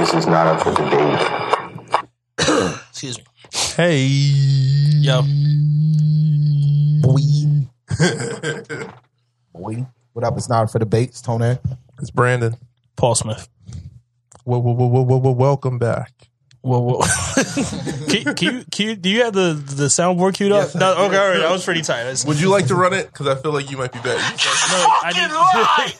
This is not up for debate. Excuse me. Hey. Yo. Boy. Boy. What up? It's not for the debates, Tony. It's Brandon. Paul Smith. Whoa, whoa, whoa, whoa, whoa, whoa, welcome back. Whoa, whoa. can, can you, can you, do you have the, the soundboard queued up? Yes, no, okay, all right. That was pretty tight. That's- Would you like to run it? Because I feel like you might be better. No, I need,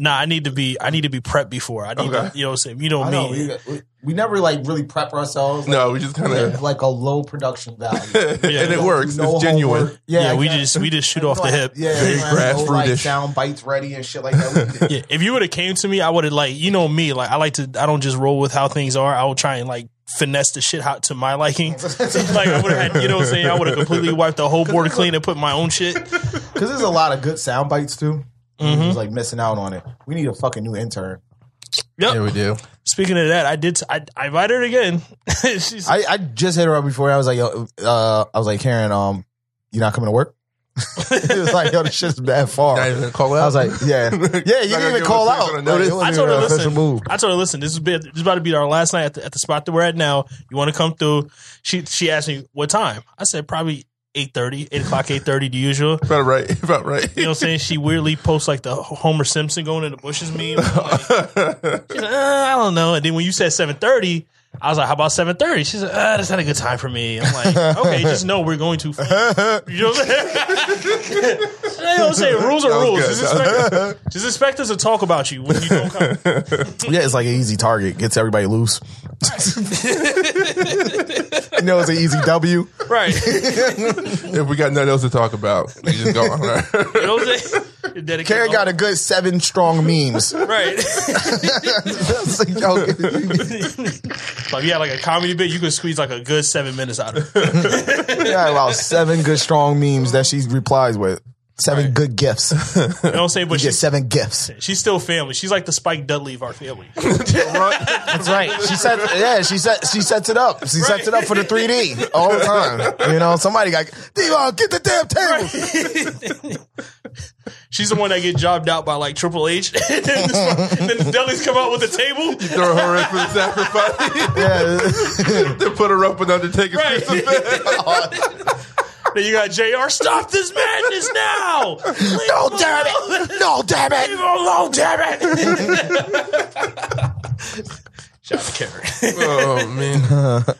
nah, I need to be. I need to be prepped before. I need Okay. to, you know what I'm saying. You know I me. know, we, we, we never like really prep ourselves. Like, No, we just kind of, like a low production value. and it works. No It's genuine. homework. yeah, we just we just shoot We off the don't hip. Yeah, Very we don't have no, like sound bites ready and shit like that. Yeah, if you would have came to me, I would have like you know me. Like I like to. I don't just roll with how things are. I will try and like finesse the shit out to my liking. like I would have. You know what I'm saying? I would have completely wiped the whole board clean and put my own shit. Because there's a lot of good sound bites too. Mm-hmm. He's like missing out on it. We need a fucking new intern. Yep. Yeah, we do. Speaking of that, I did. I, I invited her again. She's I, I just hit her up before. I was like, yo, uh, I was like, Karen, um, you not coming to work? it was like, yo, this shit's bad far. Not even call out. I was like, yeah, yeah, you didn't even call out. second on I told her, even an official listen. move. I told her, listen. This is be, this is about to be our last night at the, at the spot that we're at now. You want to come through? She she asked me what time. I said probably 8.30, 8 o'clock, eight thirty, the usual. about right. About right. You know what I'm saying? She weirdly posts like the Homer Simpson going in the bushes meme. Like, she's like, uh, I don't know. And then when you said 7.30, I was like, how about 7.30? She's like, uh, that's not a good time for me. I'm like, okay, just know we're going to. You know what I'm saying? what I'm saying? Rules are That was rules. good. Just expect, just expect us to talk about you when you don't come. Yeah, it's like an easy target. Gets everybody loose. you know, it's an easy W. Right. if we got nothing else to talk about, we just go on. You know what I'm saying? Dedicate all- got a good seven strong memes. Right. Like, yeah, like a comedy bit, you could squeeze like a good seven minutes out of it. got about seven good strong memes that she replies with. Seven Right. good gifts. You know what I'm saying? But You get she's, seven gifts. she's still family. She's like the Spike Dudley of our family. That's right. She said, yeah, she said she sets it up. She sets it up for the 3D all the time. You know, somebody got Devon, get the damn table. She's the one that get jobbed out by like Triple H. and then, the, then the delis come out with the table. You throw her in for the sacrifice. Yeah. to put her up with Undertaker's Right. Crucifix. Then you got JR. Stop this madness now. no, damn it. No, damn Leave it. him alone, damn it. Shout out to Karen. Oh man.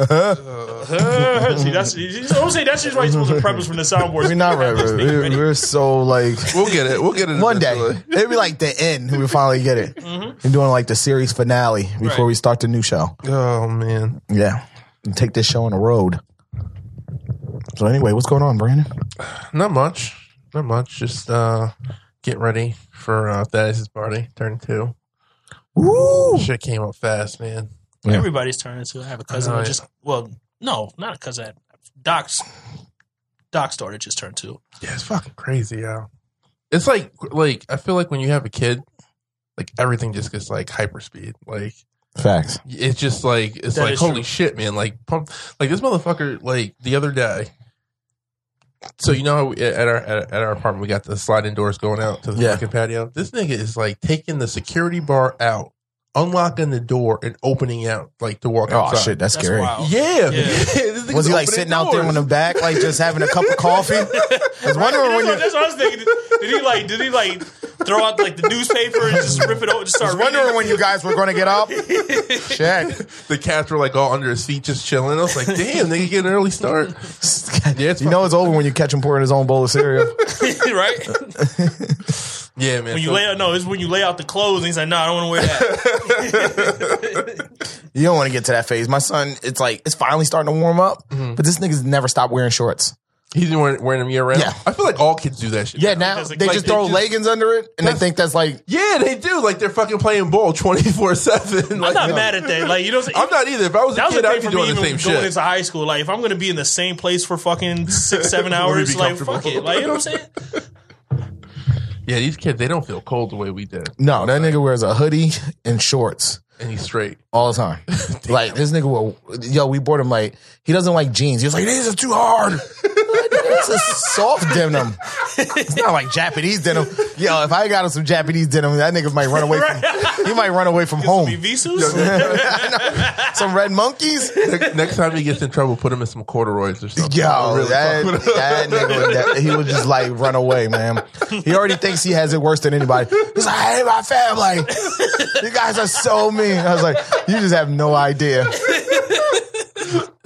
Uh-huh. Uh-huh. See, that's don't say that's just why you're supposed to preface from the soundboard. We're not right, bro. We're, we're so like We'll get it. We'll get it one day. eventually. It'll be like the end. We finally get it. Mm-hmm. We're doing like the series finale before Right. we start the new show. Oh man. Yeah. And take this show on the road. So anyway, what's going on, Brandon? Not much. Not much. Just uh get ready for uh Thaddeus' party, turn two. Woo! Shit came up fast, man. Yeah. Everybody's turning two. I have a cousin that yeah. just well, no, not a cousin. Doc's Doc's daughter just turned two. Yeah, it's fucking crazy, yeah. It's like like I feel like when you have a kid, like everything just gets like hyperspeed. Like Facts. it's just like it's That like holy true. shit, man! Like pump, like this motherfucker. Like the other day. So you know at our at, our apartment we got the sliding doors going out to the Yeah. fucking patio. This nigga is like taking the security bar out, unlocking the door, and opening out like to walk oh, outside. Oh shit, that's, That's scary. wild. Yeah, Yeah. Was he like opening sitting out there doors. in the back, like just having a cup of coffee? I was wondering when That's, what, you. that's what I was thinking. Did he like? Did he like throw out like the newspaper and just rip it over? Just I start was wondering reading? when you guys were going to get up. Shit. the cats were like all under his feet, just chilling. I was like, damn, they get an early start. Yeah, you know it's over when you catch him pouring his own bowl of cereal. right? Yeah, man. When you So- lay out, no, it's when you lay out the clothes and he's like, no, I don't want to wear that. You don't want to get to that phase. My son, it's like it's finally starting to warm up, Mm-hmm. but this nigga's never stopped wearing shorts. he's been wearing, wearing them year round. Yeah. I feel like all kids do that shit. Yeah, now Because, they like, just they throw just- leggings under it, and they think that's like Yeah, they do. Like they're fucking playing ball twenty four seven. I'm not mad at that. Like you know, I'm not either. If I was a That was kid, I'd thing be doing even the same going shit. into high school. Like if I'm going to be in the same place for fucking six, seven hours, like fuck it. Like you know what I'm saying? Yeah, these kids they don't feel cold the way we did, no. That nigga wears a hoodie and shorts and he's straight. all the time. like this nigga will, yo, we bought him like he doesn't like jeans. He was like, these are too hard. it's a soft denim. It's not like Japanese denim. Yo, if I got him some Japanese denim, that nigga might run away from. he might run away from Be home. Visus? Some red monkeys. next, next time he gets in trouble, put him in some corduroys or something. Yo, Really that, fuck with him. that nigga, would- that, he would just like run away, man. He already thinks he has it worse than anybody. He's like, I hate my family. You guys are so mean. I was like, you just have no idea.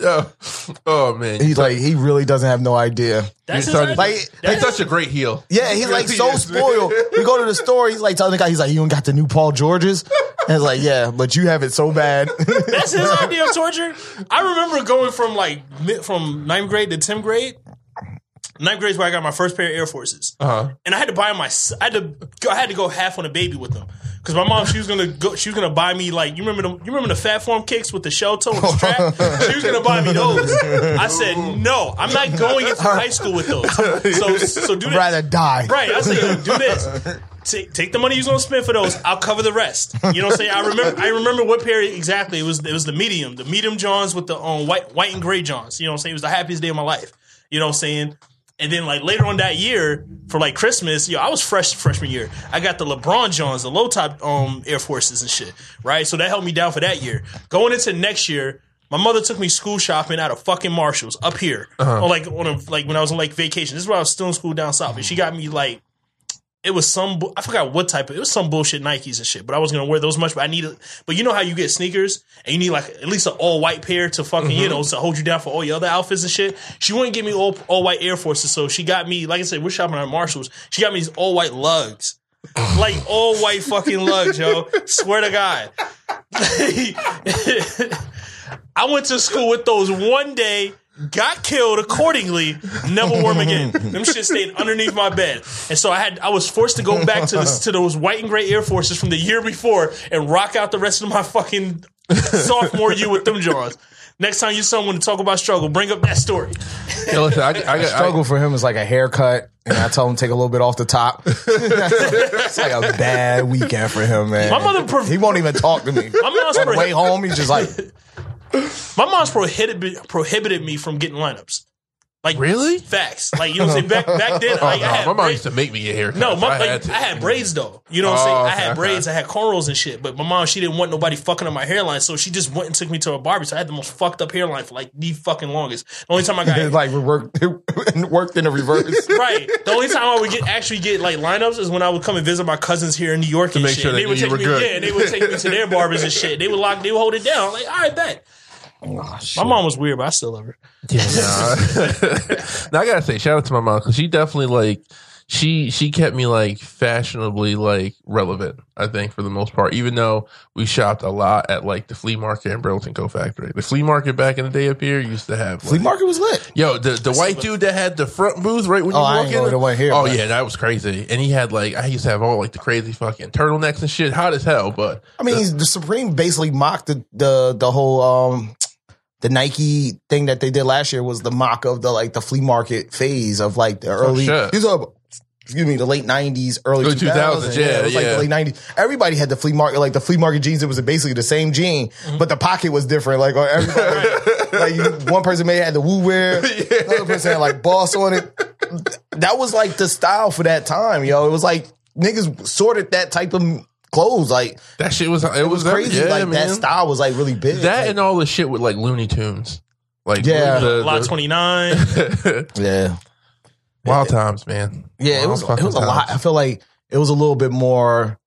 Yo. Oh man, He's like, he really doesn't have no idea. That's He's his such- Like, he's such a great heel. yeah, he's like so spoiled. We go to the store. He's like telling the guy, he's like, you don't got the new Paul Georges. And it's like, yeah, but you have it so bad. That's his idea of torture. I remember going from like from ninth grade to tenth grade. Ninth grade is where I got my first pair of Air Forces, Uh-huh. and I had to buy my. I had to. I had to go half on a baby with them because my mom she was gonna go. She was gonna buy me like you remember the you remember the fat form kicks with the shell toe and the strap. she was gonna buy me those. I said no, I'm not going into high school with those. So so do this. rather die. Right. I said, yo, do this. Take, take the money you're gonna spend for those. I'll cover the rest. You know what I'm saying? I remember I remember what pair exactly. It was it was the medium, the medium Johns with the um, white white and gray Johns. You know what I'm saying? It was the happiest day of my life. You know what I'm saying? And then like later on that year for like Christmas, yo, I was fresh freshman year. I got the LeBron Johns, the low top um Air Forces and shit. Right? So that held me down for that year. Going into next year, my mother took me school shopping out of fucking Marshalls up here. Or like on a like when I was on like vacation. This is where I was still in school down south. And she got me like it was some I forgot what type of it was some bullshit Nikes and shit. But I was gonna wear those much. But I needed. But you know how you get sneakers and you need like at least an all white pair to fucking you mm-hmm. know to hold you down for all your other outfits and shit. She wouldn't give me all all white Air Forces, so she got me like I said we're shopping at Marshalls. She got me these all white Lugz. Like all white fucking Lugz, yo. Swear to God. I went to school with those one day, got killed accordingly, never wore them again. Them shit stayed underneath my bed. And so I had I was forced to go back to this to those white and gray Air Forces from the year before and rock out the rest of my fucking sophomore year with them jaws. Next time you someone to talk about struggle, bring up that story. Yo, listen, I, I, I, Struggle for him is like a haircut, and I tell him to take a little bit off the top. it's like a bad weekend for him, man. My mother prov- he won't even talk to me. My mom's On the way home, he's just like, my mom's prohibited prohibited me from getting lineups. Like Really? facts. Like you know what I'm saying? Back back then, oh, like, I Oh, had my mom braids- used to make me get haircuts. No, my, I like, had to. I had braids though. You know what I'm saying? Oh, I had okay. braids, I had cornrows and shit. But my mom, she didn't want nobody fucking up my hairline, so she just went and took me to a barber. So I had the most fucked up hairline for like the fucking longest. The only time I got like worked, worked in the reverse. right, the only time I would get actually get like lineups is when I would come and visit my cousins here in New York and make shit. sure they would take were me, good. yeah, and they would take me to their barbers and shit. They would lock, they would hold it down. Like, all right, bet. My mom was weird, but I still love her. Nah. now I gotta say, shout out to my mom because she definitely like she she kept me like fashionably like relevant. I think for the most part, even though we shopped a lot at like the flea market and Burlington Coat Factory. The flea market back in the day up here used to have The Flea market was lit. Yo, the, the white dude that had the front booth right when Oh, you walk ain't in. the white here, oh but- yeah, that was crazy. And he had like I used to have all like the crazy fucking turtlenecks and shit, hot as hell. But I mean, the Supreme basically mocked the the the whole um the Nike thing that they did last year was the mock of the like the flea market phase of like the oh, early. shit. these are excuse me, the late nineties, early Early two thousands. 2000s, yeah, it was like the late nineties. Everybody had the flea market, like the flea market jeans. It was basically the same jean, mm-hmm. but the pocket was different. Like uh, everybody, like you, one person may have had the Wu Wear, another person had like boss on it. That was like the style for that time, yo. It was like niggas sorted that type of clothes, like. that shit was it, It was was crazy. Yeah, like that style was like really big. That Like, and all the shit with like Looney Tunes. Like Yeah. the, Lot 29. yeah, wild times, man. yeah. It was it was a lot. I times. feel like it was a little bit more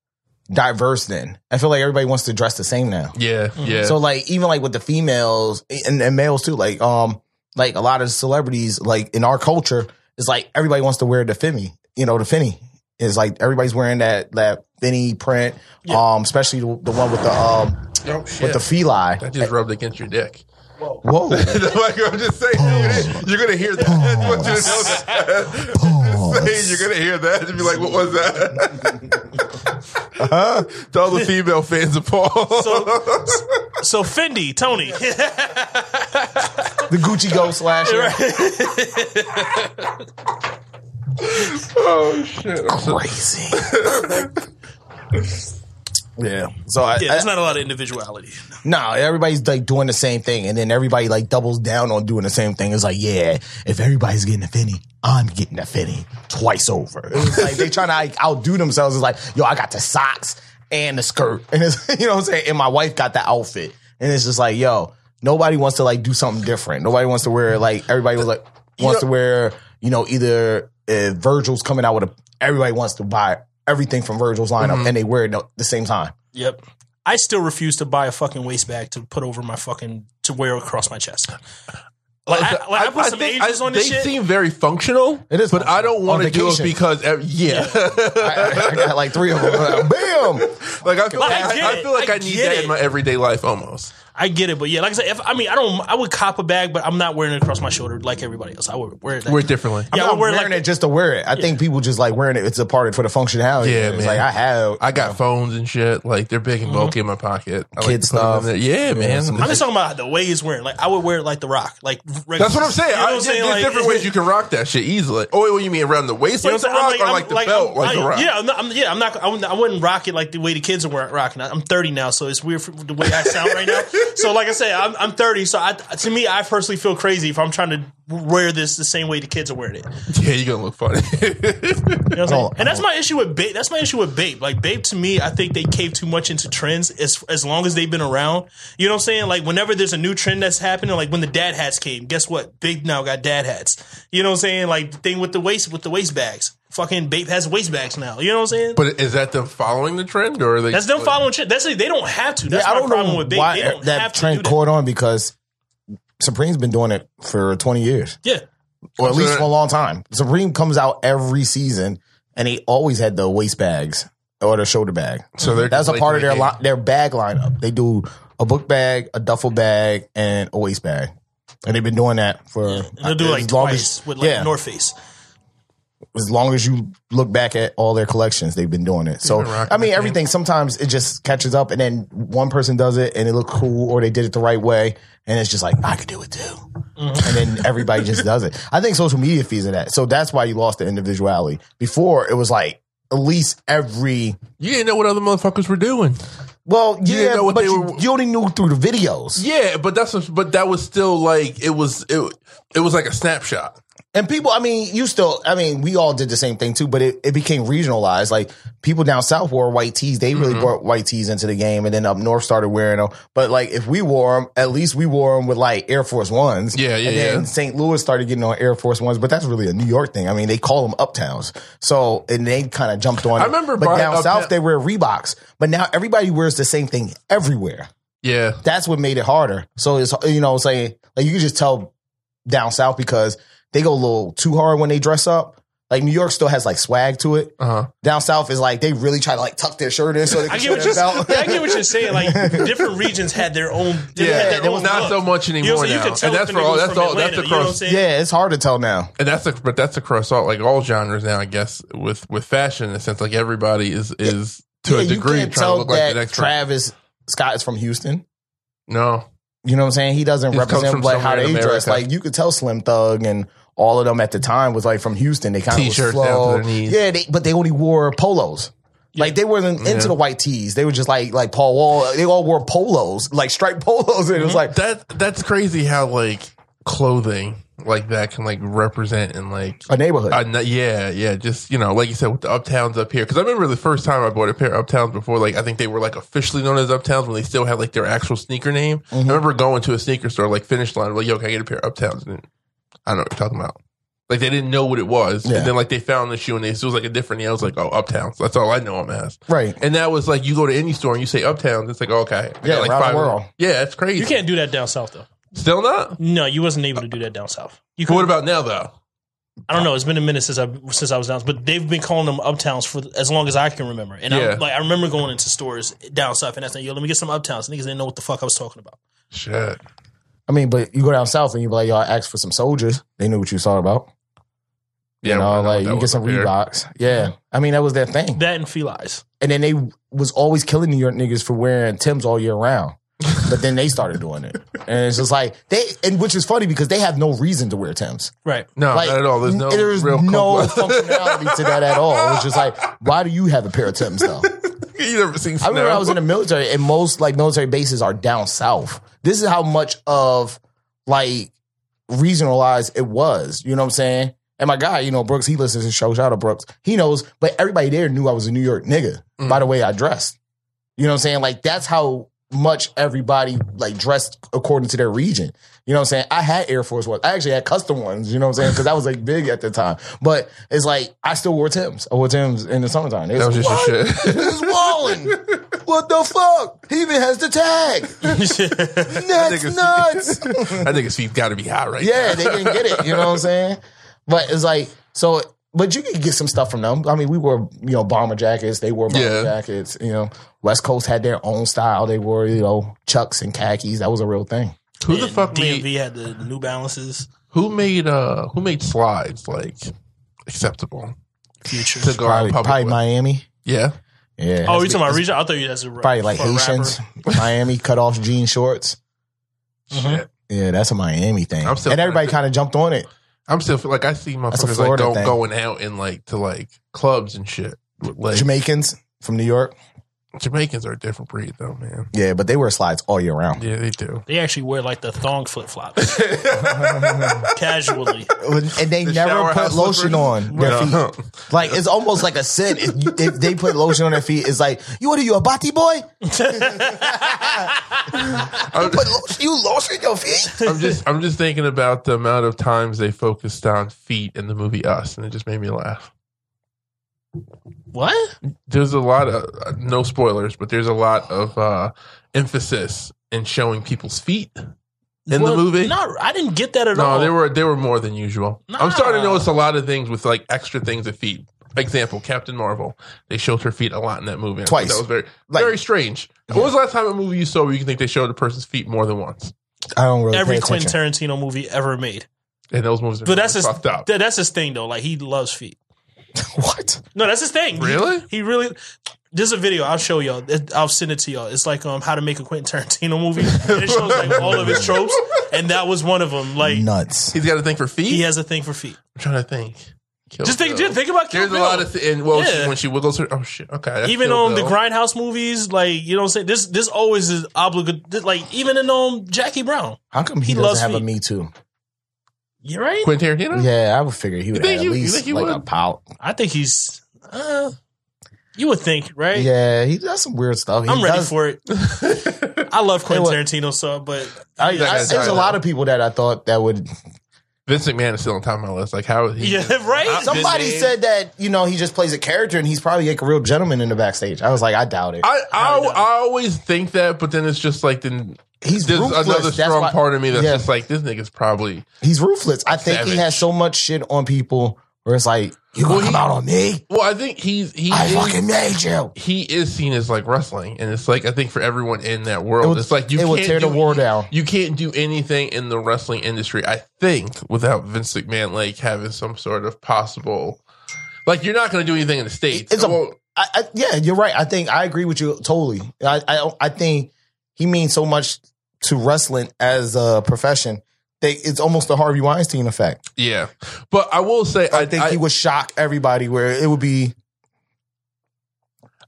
diverse then. I feel like everybody wants to dress the same now. Yeah, yeah. So like even like with the females and, and males too, like um like a lot of celebrities like in our culture it's like everybody wants to wear the Femi. You know, the Finny is like everybody's wearing that that Finny print. Um, especially the, the one with the um oh, with the feli. that just rubbed against your dick. Whoa. Whoa. like I'm just saying, you're gonna, you're gonna hear that. I want you to know that. I'm just saying, you're gonna hear that and be like, "What was that?" Uh-huh. to all the female fans of Paul. So, so Fendi, Tony. the Gucci Ghost slasher. Oh shit! I'm Crazy. yeah. So I, Yeah, I there's not a lot of individuality. No, everybody's like doing the same thing, and then everybody like doubles down on doing the same thing. It's like, yeah, if everybody's getting a finny, I'm getting a finny twice over. It was like they trying to like outdo themselves. It's like, yo, I got the socks and the skirt. And it's, you know what I'm saying? And my wife got the outfit. And it's just like, yo, nobody wants to like do something different. Nobody wants to wear like, everybody was like, wants to wear, you know, either uh, Virgil's coming out with a, everybody wants to buy everything from Virgil's lineup Mm-hmm. and they wear it at the same time. Yep. I still refuse to buy a fucking waist bag to put over my fucking to wear across my chest. Like, I, like I, put some think- angels on this they shit. seem very functional. It is but I don't want to do it because uh, yeah, I, I got like three of them. Bam! like I feel I like I, get I feel like I, I need that it. in my everyday life almost. I get it, but yeah, like I said, if I mean, I don't. I would cop a bag, but I'm not wearing it across my shoulder like everybody else. I would wear it. That Wear it differently. Yeah, I I'm would wear it wearing like it just to wear it. I think people just like wearing it. It's a part of for the functionality. Yeah, it's man. like I have. I got phones and shit. Like they're big and bulky mm-hmm. in my pocket. I like Kid to put them in stuff. there. Yeah, man. I'm just talking about the way it's wearing. Like I would wear it like the Rock. Like regular- That's what I'm saying. You know I, what I'm yeah, saying? there's Like- different ways you can rock that shit easily. Oh, wait, what you mean around the waist like the rock, or like the belt like the rock? Yeah, I'm not, I'm, yeah, I'm not. I wouldn't, rock it like the way the kids are wearing- rocking. I'm 30 now, so it's weird for the way I sound right now. So, like I say, I'm, I'm 30. So, I, to me, I personally feel crazy if I'm trying to wear this the same way the kids are wearing it. Yeah, you're gonna look funny. You know what Oh, and that's my issue with Bape. That's my issue with Bape. Like Bape, to me, I think they cave too much into trends as as long as they've been around. You know what I'm saying? Like whenever there's a new trend that's happening, like when the dad hats came, guess what? Bape now got dad hats. You know what I'm saying? Like the thing with the waist with the waist bags. Fucking Bape has waist bags now. You know what I'm saying? but is that them following the trend, or are they? that's them following trend. That's they don't have to. That's Yeah, I don't problem know with Bape. why They don't that have to trend do that. caught on because Supreme's been doing it for 20 years, Yeah. or at So least for a long time. Supreme comes out every season, and they always had the waist bags or the shoulder bag. So they're That's a part of their making- li- their bag lineup. They do a book bag, a duffel bag, and a waist bag, and they've been doing that for And they'll do like as long twice as, with like yeah, North Face. As long as you look back at all their collections, they've been doing it. So I mean, everything sometimes it just catches up, and then one person does it and it looks cool, or they did it the right way, and it's just like I could do it too, mm-hmm. and then everybody just does it. I think social media feeds of that, so that's why you lost the individuality. Before it was like at least every. You didn't know what other motherfuckers were doing. Well, didn't yeah, know what but they you, were- you only knew through the videos. Yeah, but that's but that was still like it was it, it was like a snapshot. And people, I mean, you still, I mean, we all did the same thing too, but it, it became regionalized. Like people down south wore white tees. They Mm-hmm. really brought white tees into the game. And then up north started wearing them. But like if we wore them, at least we wore them with like Air Force Ones. Yeah, yeah, And then yeah. St. Louis started getting on Air Force Ones, but that's really a New York thing. I mean, they call them uptowns. So, and they kind of jumped on I it. remember But buying down south, they wear Reeboks. But now everybody wears the same thing everywhere Yeah, that's what made it harder. So it's you know saying like you can just tell down south because they go a little too hard when they dress up. Like New York still has like swag to it. uh huh. Down south is like they really try to like tuck their shirt in so they I can get show what their you're belt. yeah, I get what you're saying. Like different regions had their own. They had Yeah, their own not look. so much You know anymore what I'm saying? now, You tell and that's a for all. That's from all. That's Atlanta, you know across. yeah, it's hard to tell now. And that's a, but that's across all like all genres now. I guess with with fashion, in a sense, like everybody is is to yeah, a degree trying to look like the next. person. Travis Scott is from Houston. No, You know what I'm saying? He doesn't represent like how they dress. Like you could tell Slim Thug and all of them at the time was like from Houston. They kind of T-shirts was down to slow. their knees. Yeah, they, but they only wore polos. Like they wasn't Yeah. into the white tees. They were just like like Paul Wall. They all wore polos, like striped polos, and it was mm-hmm. like that that's crazy how like clothing like that can like represent and like a neighborhood. No- yeah, yeah, just you know, like you said, with the uptowns up here. Because I remember the first time I bought a pair of uptowns before, like I think they were like officially known as uptowns when they still had like their actual sneaker name. Mm-hmm. I remember going to a sneaker store, like Finish Line, like, "Yo, can I get a pair of uptowns?" And I don't know what you're talking about. Like they didn't know what it was, Yeah. and then like they found the shoe and they, it was like a different name. I was like, "Oh, uptowns." That's all I know them as. right. And that was like you go to any store and you say uptowns, it's like oh, okay, I got, Yeah, like around the world. Yeah, it's crazy. You can't do that down south though. Still not. No, you wasn't able to do that down south. You But what about now though? I don't know. It's been a minute since I since I was down, but they've been calling them uptowns for as long as I can remember. And Yeah. I, like I remember going into stores down south and I said, "Yo, let me get some uptowns." Niggas didn't know what the fuck I was talking about. Shit. I mean, but you go down south and you be like, y'all ask for some soldiers. They knew what you was talking about. Yeah, you know, well, I know like that you get was some up. Reeboks. Yeah. I mean, that was their thing. That and felines. And then they was always killing New York niggas for wearing Tim's all year round. But then they started doing it. And it's just like they and which is funny because they have no reason to wear Tim's. Right. No, Like not at all. There's no there's real no compl- functionality to that at all. It's just like, why do you have a pair of Tim's though? you never seen I remember. I was in the military, and most like military bases are down south. This is how much of like regionalized it was. You know what I'm saying? And my guy, you know, Brooks, he listens to the show. Shout out to Brooks. He knows, but everybody there knew I was a New York nigga by mm. the way I dressed. You know what I'm saying? Like that's how much everybody like dressed according to their region. You know what I'm saying? I had Air Force Ones. I actually had custom ones, you know what I'm saying? Because that was like big at the time. But it's like I still wore Tim's. I wore Tim's in the summertime. It That was just your shit. This is walling. What the fuck? He even has the tag. That's nigga's- nuts. I think his feet got to be hot right Yeah, they didn't get it. You know what I'm saying? But it's like so. But you can get some stuff from them. I mean, we wore you know bomber jackets. They wore bomber Yeah. jackets. You know, West Coast had their own style. They wore you know chucks and khakis. That was a real thing. Who the fuck Me made V had the New Balances. who made uh who made slides like acceptable Future. to go Probably, in probably? Miami. Yeah. Yeah. Oh, you That's talking about region? I thought you that's a Probably like Haitians. Miami cut off jean shorts. Shit. Yeah, that's a Miami thing. I'm still and everybody kind of jumped on it. I'm still feel like I see a motherfuckers like go, thing. going out in like to like clubs and shit. with, Like Jamaicans from New York. Jamaicans are a different breed though, man. Yeah, but they wear slides all year round. Yeah, they do. They actually wear like the thong flip flops casually. And they The never shower put house lotion slippers? on their No. feet. Like it's almost like a sin. If, you, if they put lotion on their feet, it's like you what are you a bati boy? I'm, Put lotion, you lotion your feet? I'm just I'm just thinking about the amount of times they focused on feet in the movie Us, and it just made me laugh. What? There's a lot of uh, no spoilers, but there's a lot of uh emphasis in showing people's feet in Well, the movie. No, I didn't get that at No, all. they were they were more than usual. I'm starting to notice a lot of things with like extra things of feet. Example: Captain Marvel. They showed her feet a lot in that movie. Twice. That was very Like- very strange. When was the last time a movie you saw where you think they showed a person's feet more than once? I don't really Every Quentin. Tarantino movie ever made. And those movies are But that's his fucked up. that- that's his thing though. Like he loves feet. what? No, that's his thing. Really? He, really. There's a video. I'll show y'all. It- I'll send it to y'all. It's like um how to make a Quentin Tarantino movie. And it shows like all of his tropes, and that was one of them. Like Nuts. He's got a thing for feet. he has a thing for feet. I'm trying to think. Kill Just think, Bill. just think about Kill There's Bill. a lot of th- and well, she- Yeah. when she wiggles her, oh shit, okay. that's even Kill on the Bill. grindhouse movies, like you know, what I'm saying this this always is obligate. Like even in um Jackie Brown, How come he, He loves doesn't have a feet. Me Too? You right? Quentin Tarantino. Yeah, I would figure he would think have at you- you least think he like would? a pout. I think he's. Uh, you would think, right? Yeah, he does some weird stuff. He I'm ready does- for it. I love Quentin Tarantino, so but I, That I, there's a lot of people that I thought that would. Vince McMahon is still on top of my list. Like how he yeah, right. Somebody name- said that you know he just plays a character and he's probably like a real gentleman in the backstage. I was like, I doubt it. I, I, How he I always think that, but then it's just like then he's there's ruthless. another strong why- part of me that's Yeah. just like this nigga's probably He's ruthless. I think he has so much shit on people where it's like, you gonna Well, come he- out on me? well. I think he's he I is, fucking made you. he is seen as like wrestling, and it's like I think for everyone in that world, It would- it's like you it can't tear the do- war down. You can't do anything in the wrestling industry. I think without Vince McMahon like having some sort of possible, like you're not going to do anything in the states. It's a- Well, I, I, yeah, you're right. I think I agree with you totally. I, I, I think he means so much to wrestling as a profession. They, it's almost the Harvey Weinstein effect. yeah, but I will say I, think he would shock everybody where it would be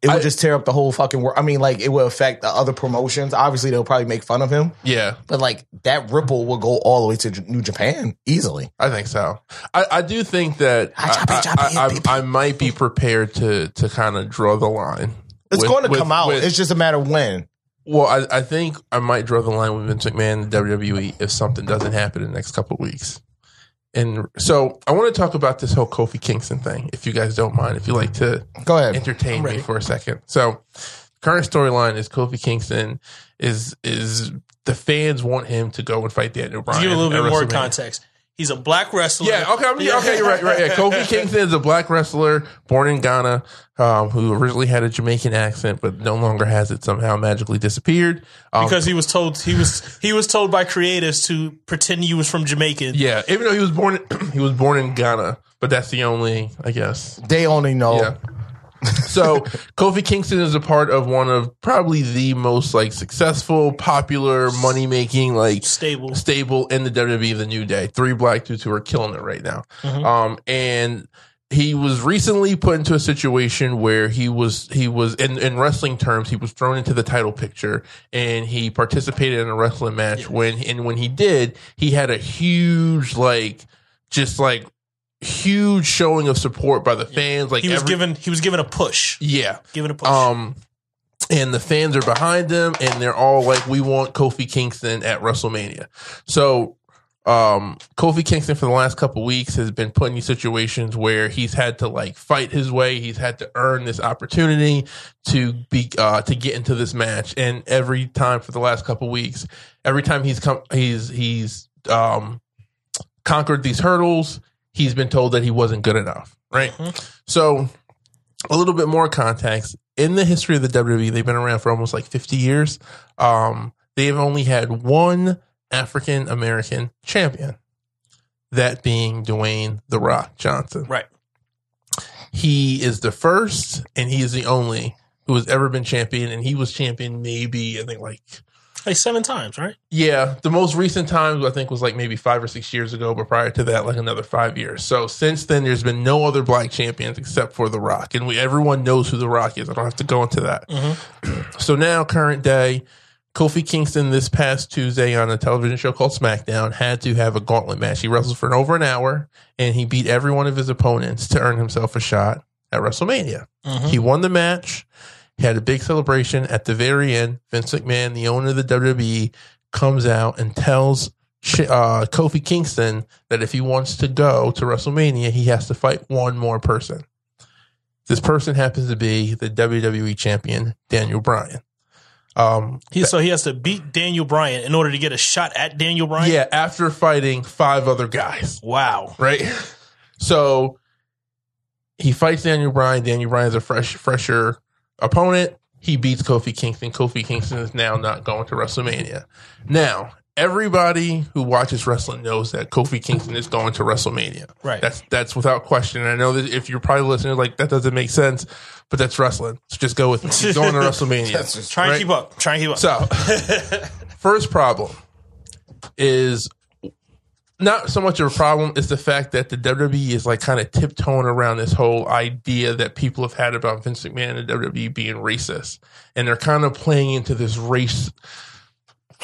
it would I- just tear up the whole fucking world. I mean, like it would affect the other promotions. Obviously, they'll probably make fun of him, yeah. but like that ripple will go all the way to J- New Japan easily. I think so. I, I do think that Ah, I, I, I, I might be prepared to to kind of draw the line. It's with- going to with- come out. with- it's just a matter of when. Well, I, I think I might draw the line with Vince McMahon and WWE if something doesn't happen in the next couple of weeks. And so I want to talk about this whole Kofi Kingston thing, if you guys don't mind, if you like to Go ahead. entertain me for a second. So, current storyline is Kofi Kingston is is the fans want him to go and fight Daniel To Bryan. give a little bit more context. He's a black wrestler. Yeah, okay, I'm, okay, you're right, you're right. Yeah, Kofi Kingston is a black wrestler born in Ghana, um, who originally had a Jamaican accent, but no longer has it. Somehow magically disappeared. Um, because he was told he was he was told by creatives to pretend he was from Jamaican. yeah, even though he was born, he was born in Ghana, but that's the only, I guess, They only know. Yeah. So Kofi Kingston is a part of one of probably the most like successful, popular, money making like Stable. stable in the WWE, the New Day. Three black dudes who are killing it right now. Um, and he was recently put into a situation where he was he was in, in wrestling terms he was thrown into the title picture and he participated in a wrestling match when and when he did he had a huge like just like huge showing of support by the fans like He was every- given he was given a push. yeah Given a push. um and the fans are behind him, and they're all like, "We want Kofi Kingston at WrestleMania." So um, Kofi Kingston for the last couple weeks has been put in situations where he's had to like fight his way. He's had to earn this opportunity to be uh, to get into this match. And every time for the last couple weeks, every time he's come, he's he's um, conquered these hurdles. He's been told that he wasn't good enough. Right. So a little bit more context in the history of the WWE. They've been around for almost like fifty years. Um, they've only had one African American champion, that being Dwayne The Rock Johnson. Right. He is the first and he is the only who has ever been champion, and he was champion maybe, I think, like, Like seven times, right? yeah, the most recent times I think was like maybe five or six years ago, but prior to that, like another five years. So since then, there's been no other black champions except for The Rock, and we everyone knows who The Rock is. I don't have to go into that. Mm-hmm. so now, current day, Kofi Kingston this past Tuesday on a television show called SmackDown had to have a gauntlet match. He wrestled for an over an hour, and he beat every one of his opponents to earn himself a shot at WrestleMania. Mm-hmm. He won the match. He had a big celebration at the very end. Vince McMahon, the owner of the WWE, comes out and tells uh, Kofi Kingston that if he wants to go to WrestleMania, he has to fight one more person. This person happens to be the WWE champion, Daniel Bryan. Um, He, so he has to beat Daniel Bryan in order to get a shot at Daniel Bryan. yeah, after fighting five other guys. Wow. right? So he fights Daniel Bryan. Daniel Bryan's a fresh, fresher opponent. He beats Kofi Kingston. Kofi Kingston is now not going to WrestleMania. Now, everybody who watches wrestling knows that Kofi Kingston is going to WrestleMania. Right. That's that's without question. And I know that if you're probably listening, like that doesn't make sense, but that's wrestling. So just go with me. He's going to WrestleMania. Just- Try and Right. keep up. Try and keep up. So, first problem is not so much of a problem is the fact that the WWE is like kind of tiptoeing around this whole idea that people have had about Vince McMahon and WWE being racist, and they're kind of playing into this race,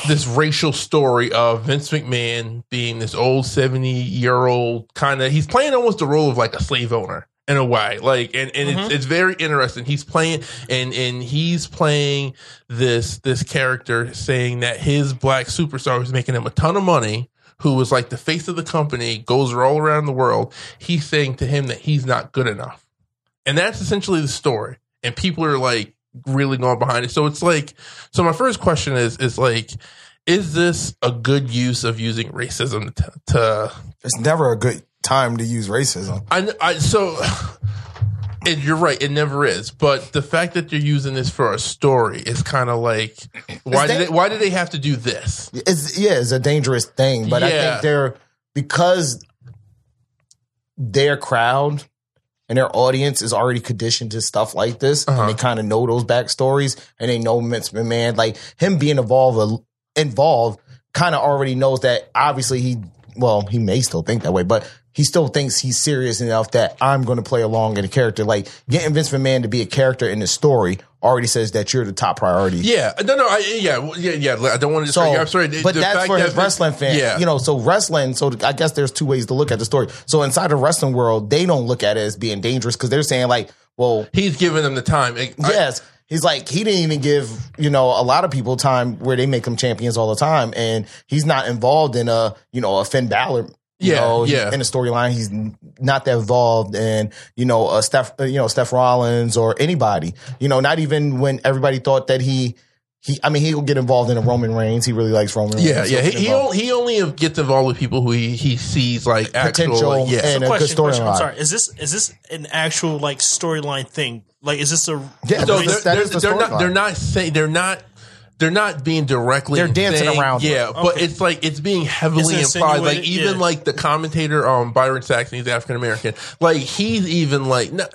this racial story of Vince McMahon being this old seventy year old kind of. He's playing almost the role of like a slave owner in a way, like, and and it's, mm-hmm. it's very interesting. He's playing and and he's playing this this character saying that his black superstar who's making him a ton of money who was like the face of the company goes all around the world. He's saying to him that he's not good enough. And that's essentially the story. And people are like really going behind it. So it's like so my first question is is like is this a good use of using racism to, to It's never a good time to use racism. I, I so and you're right, it never is. But the fact that they're using this for a story is kind of like why did they, why did they have to do this? It's yeah, it's a dangerous thing, but I think they're because their crowd and their audience is already conditioned to stuff like this, Uh-huh. and they kind of know those backstories, and they know Vince McMahon, like him being involved, involved, kind of already knows that. Obviously, he well, he may still think that way, but he still thinks he's serious enough that I'm going to play along in a character. Like getting Vince McMahon to be a character in the story already says that you're the top priority. Yeah, no, no, I, yeah, yeah, yeah. I don't want to. So, I'm sorry, but the that's fact for that his wrestling fan. Yeah, You know, so wrestling, so I guess there's two ways to look at the story. So inside the wrestling world, they don't look at it as being dangerous because they're saying like, well, he's giving them the time. I- yes. He's like, he didn't even give, you know, a lot of people time where they make them champions all the time. And he's not involved in a, you know, a Finn Balor. You Yeah, know, yeah. in the storyline, he's not that involved in, you know, a Steph, uh, you know, Seth Rollins or anybody, you know, not even when everybody thought that he, he, I mean, he'll get involved in a Roman Reigns. He really likes Roman Reigns. yeah, He'll yeah. He he, only, he only gets involved with people who he, he sees like actual, Potential yeah. and- a good question, question. I'm storyline. sorry. Is this is this an actual like storyline thing? Like, is this a Yeah, So That is- they're, that is they're- the they're not storyline. they're not saying they're not they're not being directly They're dancing saying- around it. yeah but it's like it's being heavily It's implied. Like even yeah. like the commentator um Byron Saxton he's african american like he's even like no,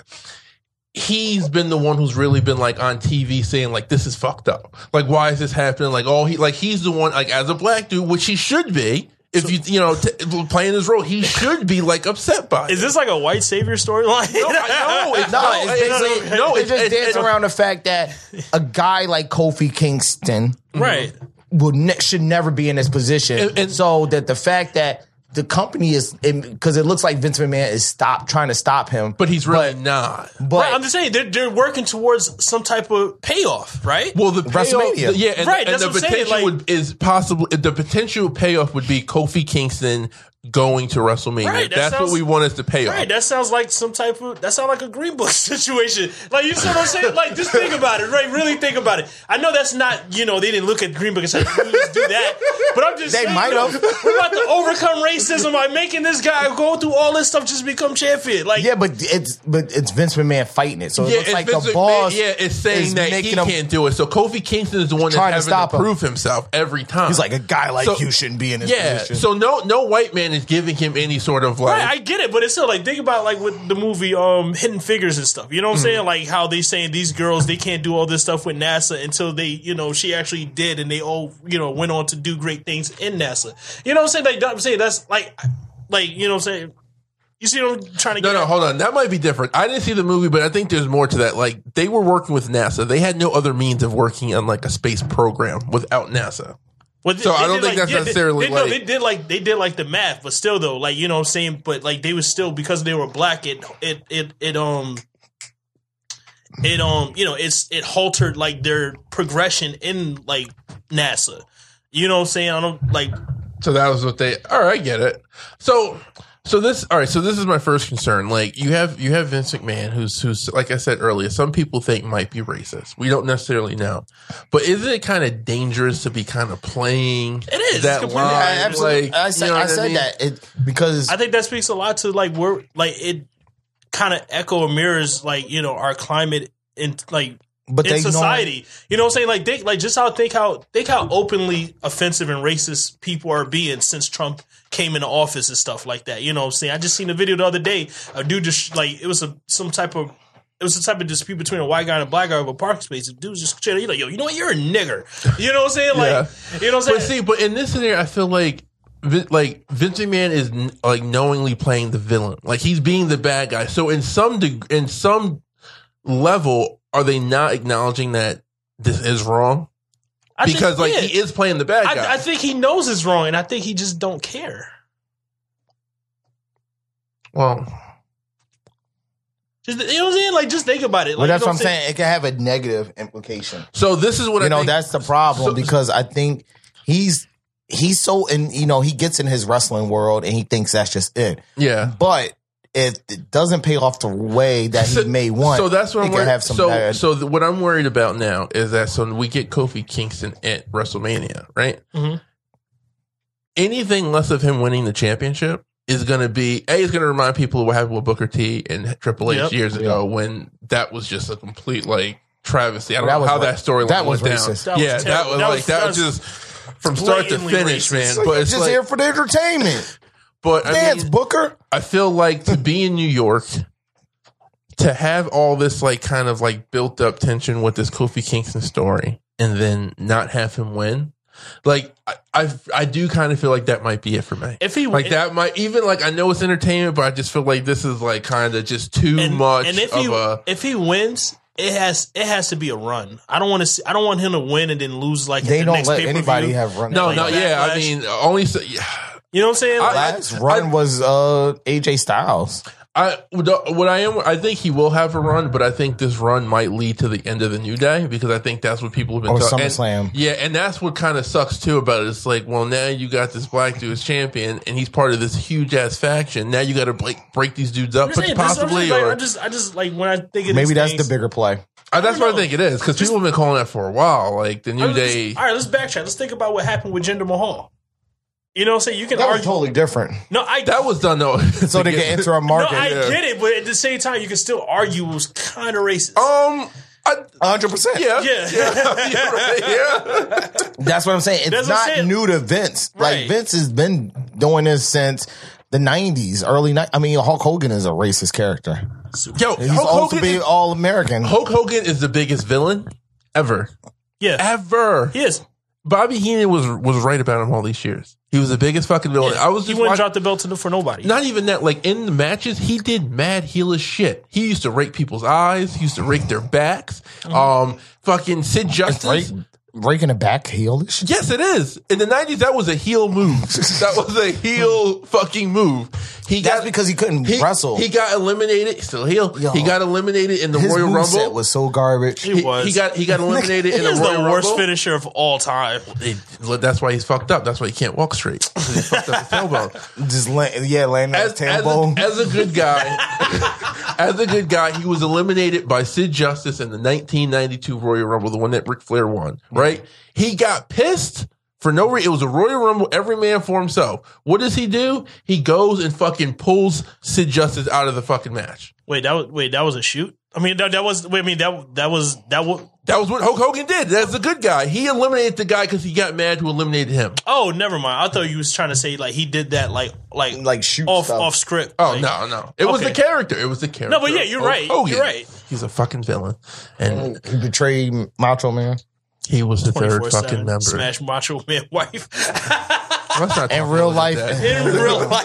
he's been the one who's really been like on tv saying like this is fucked up. Like why is this happening? Like oh he like he's the one like as a black dude which he should be if you you know t- playing his role he should be like upset by it. is this like a white savior storyline? no, I it's No, not. it's no, it's just it's- around the fact that a guy like Kofi Kingston right. will ne- should never be in this position. And- and- so that the fact that the company is because it looks like Vince McMahon is stop trying to stop him, but he's really not. but Right, I'm just saying they're, they're working towards some type of payoff, right? Well, the payoff, WrestleMania. the- yeah, and, Right, and that's the what I'm saying, potential like- would, is possible. The potential payoff would be Kofi Kingston going to WrestleMania. Right, that That's sounds- what we want as the payoff. Right, that sounds like some type of that sounds like a Green Book situation. Like you see what I'm saying? Like just think about it, right? Really think about it. I know that's not you know they didn't look at Green Book and say let's do that, but I'm just They saying, might though, have. We're about to overcome racism by making this guy go through all this stuff just become champion. Like yeah, but it's but it's Vince McMahon fighting it, so it Yeah, looks it's like Vince the McMahon- boss. yeah, it's saying is that he him- can't do it. So Kofi Kingston is the one that's Trying to stop to him. prove himself every time. He's like a guy like So- you shouldn't be in this yeah. position. So no, no white man is giving him any sort of like. Right, I get it, but it's still like think about like with the movie um Hidden Figures and stuff. You know what I'm saying? Like how they saying these girls they can't do all this stuff with NASA until they, you know, she actually did and they all, you know, went on to do great things in NASA. You know what I'm saying? Like I'm saying that's like like, you know what I'm saying? You see what I'm trying to No, get no, at? hold on. That might be different. I didn't see the movie, but I think there's more to that. Like they were working with NASA. They had no other means of working on like a space program without NASA. Well, So I don't think that's they- necessarily, they, no, like- they did like they did like the math, but still though, like you know what I'm saying, but like they were still because they were black, it it it it um it um you know it's it haltered like their progression in like NASA. You know what I'm saying? I don't like So that was what they. All right, I get it. So, so this. All right. So this is my first concern. Like you have you have Vince McMahon, who's who's like I said earlier, some people think might be racist. We don't necessarily know, but isn't it kind of dangerous to be kind of playing It is. It's that line? I absolutely, Like, I said, you know I what said mean? that it, because I think that speaks a lot to like we're like it kind of echo and mirrors like you know our climate in like but in they know- society. You know what I'm saying? Like think like just how think how think how openly offensive and racist people are being since Trump came into office and stuff like that. You know what I'm saying? I just seen a video the other day. A dude just like it was a some type of it was a type of dispute between a white guy and a black guy over a parking space. The dude was just chilling. He's like, yo, you know what? You're a nigger. You know what I'm saying? Like, Yeah. you know what I'm But saying? see, but in this scenario, I feel like. Vin- Like Vince McMahon is like knowingly playing the villain, like he's being the bad guy. So in some deg- in some level, are they not acknowledging that this is wrong? I think- Because like yeah. he is playing the bad guy. I, I think he knows it's wrong, and I think he just don't care. well, Just you know what I'm saying? Like, just think about it. Like, Well, that's you know what I'm saying. It can have a negative implication. so this is what I you I know, think. that's the problem So- because I think he's he's so and You know, he gets in his wrestling world and he thinks that's just it. yeah. But if it doesn't pay off the way that he may want, So that's what I'm can worried. have some so bad. so th- what I'm worried about now is that so we get Kofi Kingston at WrestleMania, right? Mhm. Anything less of him winning the championship is going to be a is going to remind people of what happened with Booker T and Triple H Yep. years ago when that was just a complete like travesty. I don't That know was how ra- that storyline that was went racist. down. That was yeah, that was That like was- that that was was just from start to finish, racist. man. Like, But it's just like, here for the entertainment. But I Dance, mean, Booker. I feel like to be in New York, to have all this like kind of like built up tension with this Kofi Kingston story, and then not have him win, like I I, I do kind of feel like that might be it for me. If he like that might even like I know it's entertainment, but I just feel like this is like kind of just too and, much and if of he a. if he wins, it has it has to be a run. I don't want to see. I don't want him to win and then lose like at They the don't next let pay-per-view. anybody have run. No, like no, yeah. I mean, only so, yeah. You know what I'm saying? I- Like, Last run was uh AJ Styles. I what I am I think he will have a run, but I think this run might lead to the end of the new day because I think that's what people have been Or talking. SummerSlam. Yeah, and that's what kind of sucks too about it. It's like, well, now you got this black dude as champion, and he's part of this huge ass faction. Now you got to break break these dudes up, I'm saying, this- I'm possibly, just like, or I just I just like when I think of Maybe these that's things, the bigger play. Uh, that's don't what I think it is because people have been calling that for a while. Like the I new was just- day. all right, let's backtrack. Let's think about what happened with Jinder Mahal. You know what I'm saying? You can That was totally different. no, I That was done though, So they can enter a no, market. I yeah. get it, but at the same time, you can still argue it was kind of racist. Um, I, hundred percent. yeah, Yeah. yeah, you're right, yeah. That's what I'm saying. It's That's not saying. new to Vince. Like Vince has been doing this since the '90s, early. Ni- I mean, Hulk Hogan is a racist character. Yo, He's Hulk supposed to Hogan, be is, all American. Hulk Hogan is the biggest villain ever, yeah, ever. he is. Bobby Heenan was was right about him all these years. He was the biggest fucking villain. I was he just wouldn't watching, drop the belt to for nobody. not even that. Like in the matches, he did mad heelish shit. He used to rake people's eyes. He used to rake their backs. Um, fucking Sid Justice. Right. Breaking a back heelish? Yes, it is. In the nineties, that was a heel move. that was a heel fucking move. He That's got because he couldn't he, wrestle. He got eliminated. Still heel. Yo. he got eliminated in the His Royal moveset Rumble. was so garbage. He was. He got he got eliminated in the Royal the worst Rumble. finisher of all time. He- that's why he's fucked up. That's why he can't walk straight. 'Cause He fucked up his tailbone. Just land, yeah, landing on his As, as, a, as a good guy, as a good guy, he was eliminated by Sid Justice in the 1992 Royal Rumble, the one that Ric Flair won. Right? He got pissed for no reason. It was a Royal Rumble, every man for himself. What does he do? He goes and fucking pulls Sid Justice out of the fucking match. Wait, that was wait, that was a shoot. I mean, that, that was. Wait, I mean, that that was that was. That was what Hulk Hogan did. That's the good guy. He eliminated the guy because he got mad who eliminated him. Oh, never mind. I thought you was trying to say like he did that like like Like shoot off stuff. off script. Oh Like- no, no! It was the character. It was the character. No, but yeah, you're of right. Hogan. You're right. He's a fucking villain, and He betrayed Macho Man. He was the third 24/7 fucking member. Smash Macho Man wife Let's not In talk real about life. that. in real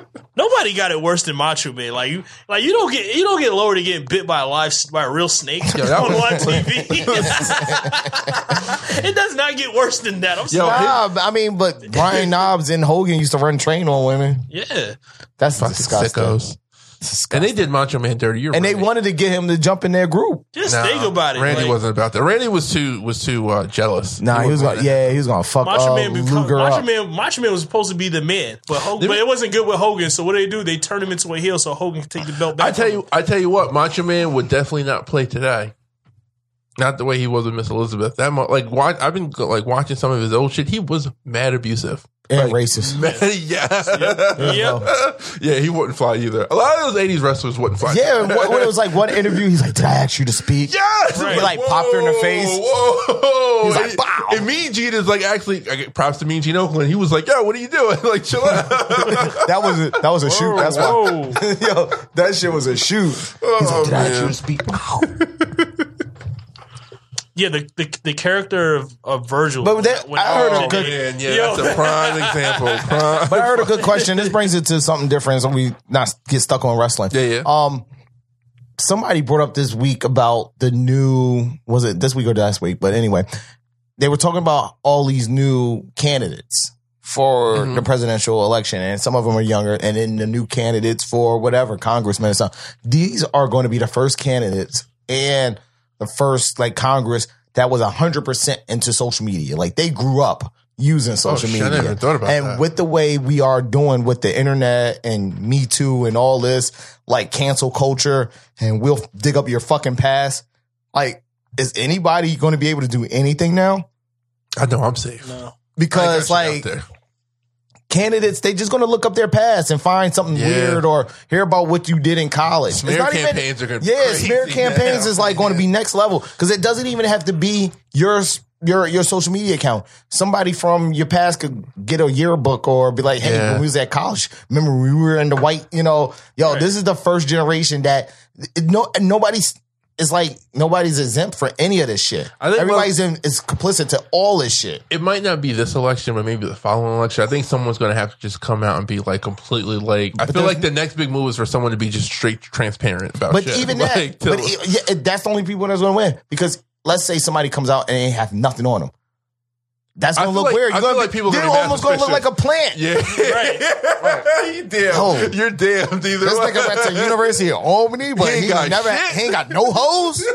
life. Nobody got it worse than Macho Man. Like you, like you don't get you don't get lower to getting bit by a live by a real snake Yo, that on was- live TV. it does not get worse than that. I'm Yo, sorry. Nah, but I mean, but Brian Knobbs and Hogan used to run train on women. Yeah, That's Fucking disgusting. sickos. And they did Macho Man dirty. You're And they wanted to get him to jump in their group. just Nah, think about it. Randy like, wasn't about that. Randy was too was too uh, jealous. Nah, he was gonna, yeah, he was gonna fuck up Macho uh, Man, become, Luger Macho up. Man, Macho Man was supposed to be the man, but Hogan, but it wasn't good with Hogan. So what do they do? They turn him into a heel so Hogan can take the belt back. I tell you, him. I tell you what, Macho Man would definitely not play today. Not the way he was with Miss Elizabeth. That much, like, watch, I've been like watching some of his old shit. He was mad abusive. And racist. Man, yeah, Yep. yeah, he wouldn't fly either. A lot of those '80s wrestlers wouldn't fly. Yeah, when when it was like one interview, he's like, "Did I ask you to speak?" Yes, Right. He, like, popped her in the face. Whoa! He's like, and, "Bow." And Mean Gene is like actually I get props to Mean Gene Okerlund. He was like, "Yo, what are you doing? like, chill out." That was a, that was a shoot. That's why. Yo, that shit was a shoot. He's Oh, like, "Did I ask man. you to speak?" Ow. Yeah, the, the the character of, of Virgil. But that- when- I heard oh a good- man, yeah, Yo. that's a prime example. Prime. But I heard a good question. This brings it to something different, so we not get stuck on wrestling. Yeah, yeah. Um, somebody brought up this week about the new. Was it this week or last week? But anyway, they were talking about all these new candidates for Mm-hmm. the presidential election, and some of them are younger, and then the new candidates for whatever congressmen and stuff. These are going to be the first candidates and the first like Congress that was hundred percent into social media. Like they grew up using oh, social Oh, shit, I media. never thought about and that. with the way we are doing with the internet and Me Too and all this, like cancel culture, and we'll dig up your fucking past. Like, is anybody going to be able to do anything now? I know I'm safe. No. Because like there. Candidates, they just going to look up their past and find something Yeah. weird or hear about what you did in college. Smear not even- campaigns are yeah, crazy smear campaigns now. is like going to be next level because it doesn't even have to be your your your social media account. Somebody from your past could get a yearbook or be like, "Hey, Yeah. when we was at college, remember we were in the white? You know, yo, this is the first generation that it, no nobody's." It's like nobody's exempt for any of this shit. I think Everybody's in, is complicit to all this shit. It might not be this election, but maybe the following election. I think someone's going to have to just come out and be like completely like. I feel like the next big move is for someone to be just straight transparent about shit. But shit. even that, to- but yeah, that's the only people that's going to win. Because let's say somebody comes out and they have nothing on them. That's going to look like- weird. You're feel gonna like be- people are they're gonna be almost going to look like a plant. yeah, you damn, Oh. you're damned either. This way. nigga went to University of Albany, but He he, ain't got never shit. he ain't got no hoes.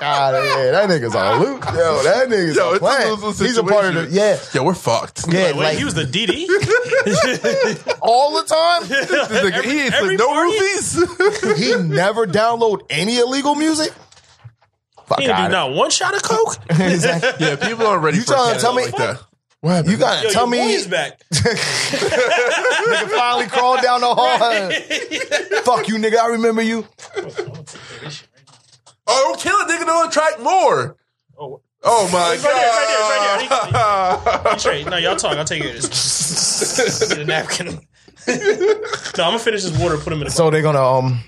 God, yeah, that nigga's a loot. Yo, that nigga's Yo, a it's a plant. He's a part of the situation. yeah, Yo, we're fucked. yeah. Wait, like he was the DD. all the time. This nigga, he ain't no party? roofies. he never download any illegal music. Fuck He didn't do out not one shot of coke. exactly. yeah, people aren't ready You for trying to tell me- like that. What happened? You gotta Yo, tell your boy me is back. nigga finally crawled down the hall. Fuck you, nigga. I remember you. Oh, don't kill it, nigga. Don't attract more. Oh, Oh my It's right there, right there, god. right there. You straight. No, y'all talk. I'll take it. Get a napkin. no, I'm gonna finish this water. and Put him in the. So they're gonna um.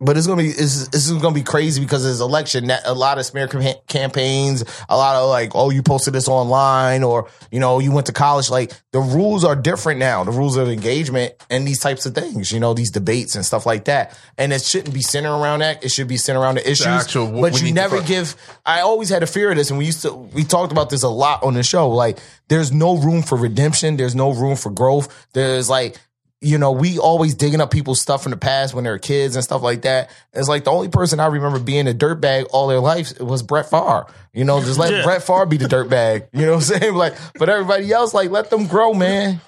But it's gonna be it's, this is gonna be crazy because it's election. That a lot of smear campaigns, a lot of like, oh, you posted this online, or you know, you went to college. Like the rules are different now. The rules of engagement and these types of things. You know, these debates and stuff like that. And it shouldn't be centered around that. It should be centered around the issues. actual- but you never give. I always had a fear of this, and we used to we talked about this a lot on the show. Like, there's no room for redemption. There's no room for growth. There's like you know, we always digging up people's stuff from the past when they were kids and stuff like that. It's like the only person I remember being a dirtbag all their life was Brett Favre. You know, just let Yeah. Brett Favre be the dirtbag. You know what I'm saying? Like, but everybody else, like, let them grow, man.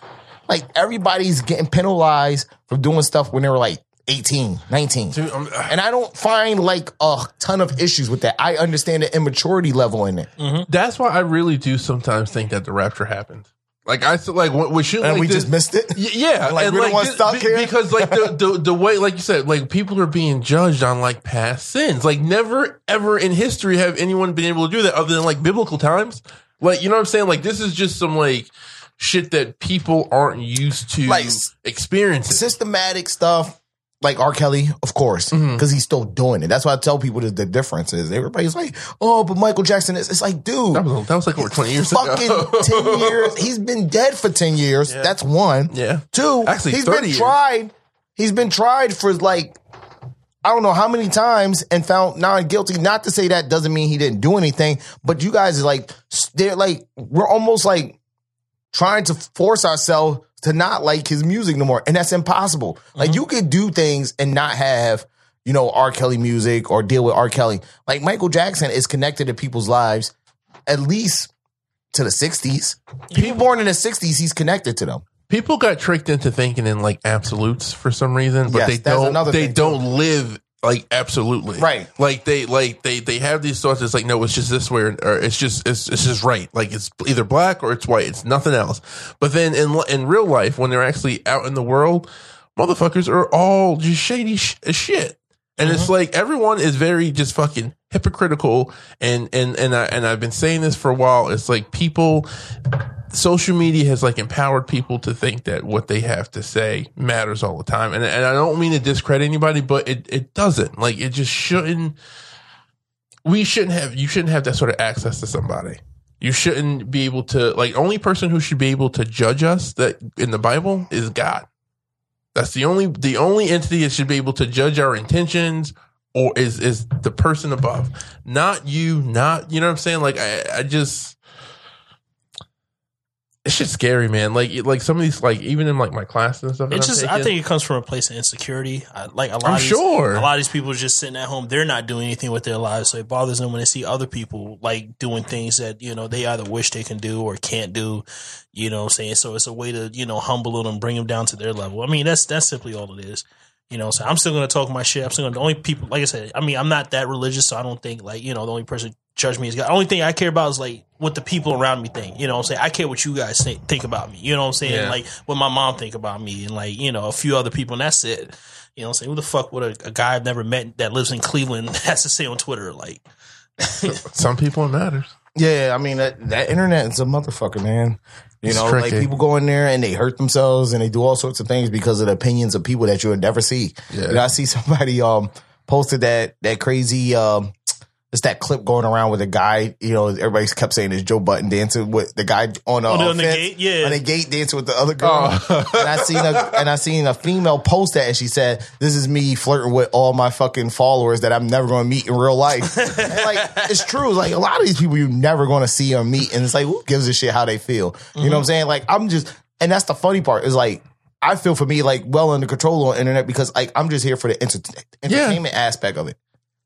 Like, everybody's getting penalized for doing stuff when they were like 18, 19. Dude, I'm- uh, And I don't find like a ton of issues with that. I understand the immaturity level in it. Mm-hmm. That's why I really do sometimes think that the rapture happened. Like I feel like when shit And like we this, just missed it. Yeah, Like, and we don't wanna stop here? because like the, the the way, like you said, like people are being judged on like past sins. Like never ever in history have anyone been able to do that other than like biblical times. Like you know what I'm saying? Like this is just some like shit that people aren't used to Like, experiencing. systematic stuff like R. Kelly, of course, Mm-hmm. because he's still doing it. That's why I tell people that the difference is. Everybody's like, "Oh, but Michael Jackson is." It's like, dude, That was that was like over 20 years fucking ago. ten years. He's been dead for ten years. That's one. Yeah. Two. Actually, he's 30 been years. tried. He's been tried for like. I don't know how many times and found non guilty. Not to say that doesn't mean he didn't do anything, but you guys are like, they're like, we're almost like trying to force ourselves to not like his music no more. And that's impossible. Like mm-hmm. you could do things and not have, you know, R. Kelly music or deal with R. Kelly. Like Michael Jackson is connected to people's lives at least to the 60s. People born in the 60s, he's connected to them. People got tricked into thinking in like absolutes for some reason, but Yes, they don't. They don't live like absolutely Right. Like they like they they have these thoughts. It's like no, it's just this way, or, or it's just it's it's just right. Like it's either black or it's white. It's nothing else. But then in in real life, when they're actually out in the world, motherfuckers are all just shady sh- as shit. And it's mm-hmm. like everyone is very just fucking hypocritical and and and I and I've been saying this for a while. It's like people social media has like empowered people to think that what they have to say matters all the time. And and I don't mean to discredit anybody, but it it doesn't. Like it just shouldn't we shouldn't have you shouldn't have that sort of access to somebody. You shouldn't be able to like only person who should be able to judge us that in the Bible is God. That's the only the only entity that should be able to judge our intentions or is is the person above. Not you, not you know what I'm saying? Like I I just it's just scary, man. Like like some of these like even in like my classes and stuff. It's just, I think it comes from a place of insecurity. I, like a lot I'm of these, sure. a lot of these people are just sitting at home. They're not doing anything with their lives, so it bothers them when they see other people like doing things that you know they either wish they can do or can't do. You know, what I'm saying so. It's a way to you know humble them bring them down to their level. I mean, that's that's simply all it is. You know, so I'm still gonna talk my shit. I'm still gonna the only people, like I said. I mean, I'm not that religious, so I don't think like you know the only person judge me is God. The only thing I care about is like what the people around me think. You know, what I'm saying I care what you guys think, think about me. You know, what I'm saying Yeah. like what my mom think about me, and like you know a few other people, and that's it. You know, what I'm saying who the fuck would a, a guy I've never met that lives in Cleveland has to say on Twitter like. some people it matters. Yeah, I mean that, that internet is a motherfucker, man. You It's know, like people go in there and they hurt themselves and they do all sorts of things because of the opinions of people that you would never see. Yeah. You know, I see somebody um posted that that crazy um it's that clip going around with a guy, you know, everybody kept saying is Joe Budden dancing with the guy on, a, On the- uh, on the fence, gate? Yeah. on the gate dancing with the other girl. Oh. and I seen a and I seen a female post that and she said, "This is me flirting with all my fucking followers that I'm never going to meet in real life." like it's true. Like a lot of these people you're never going to see or meet, and it's like who gives a shit how they feel? You know what I'm saying? Like I'm just, and that's the funny part is like. I feel for me like well under control on internet because like I'm just here for the enter- entertainment aspect of it.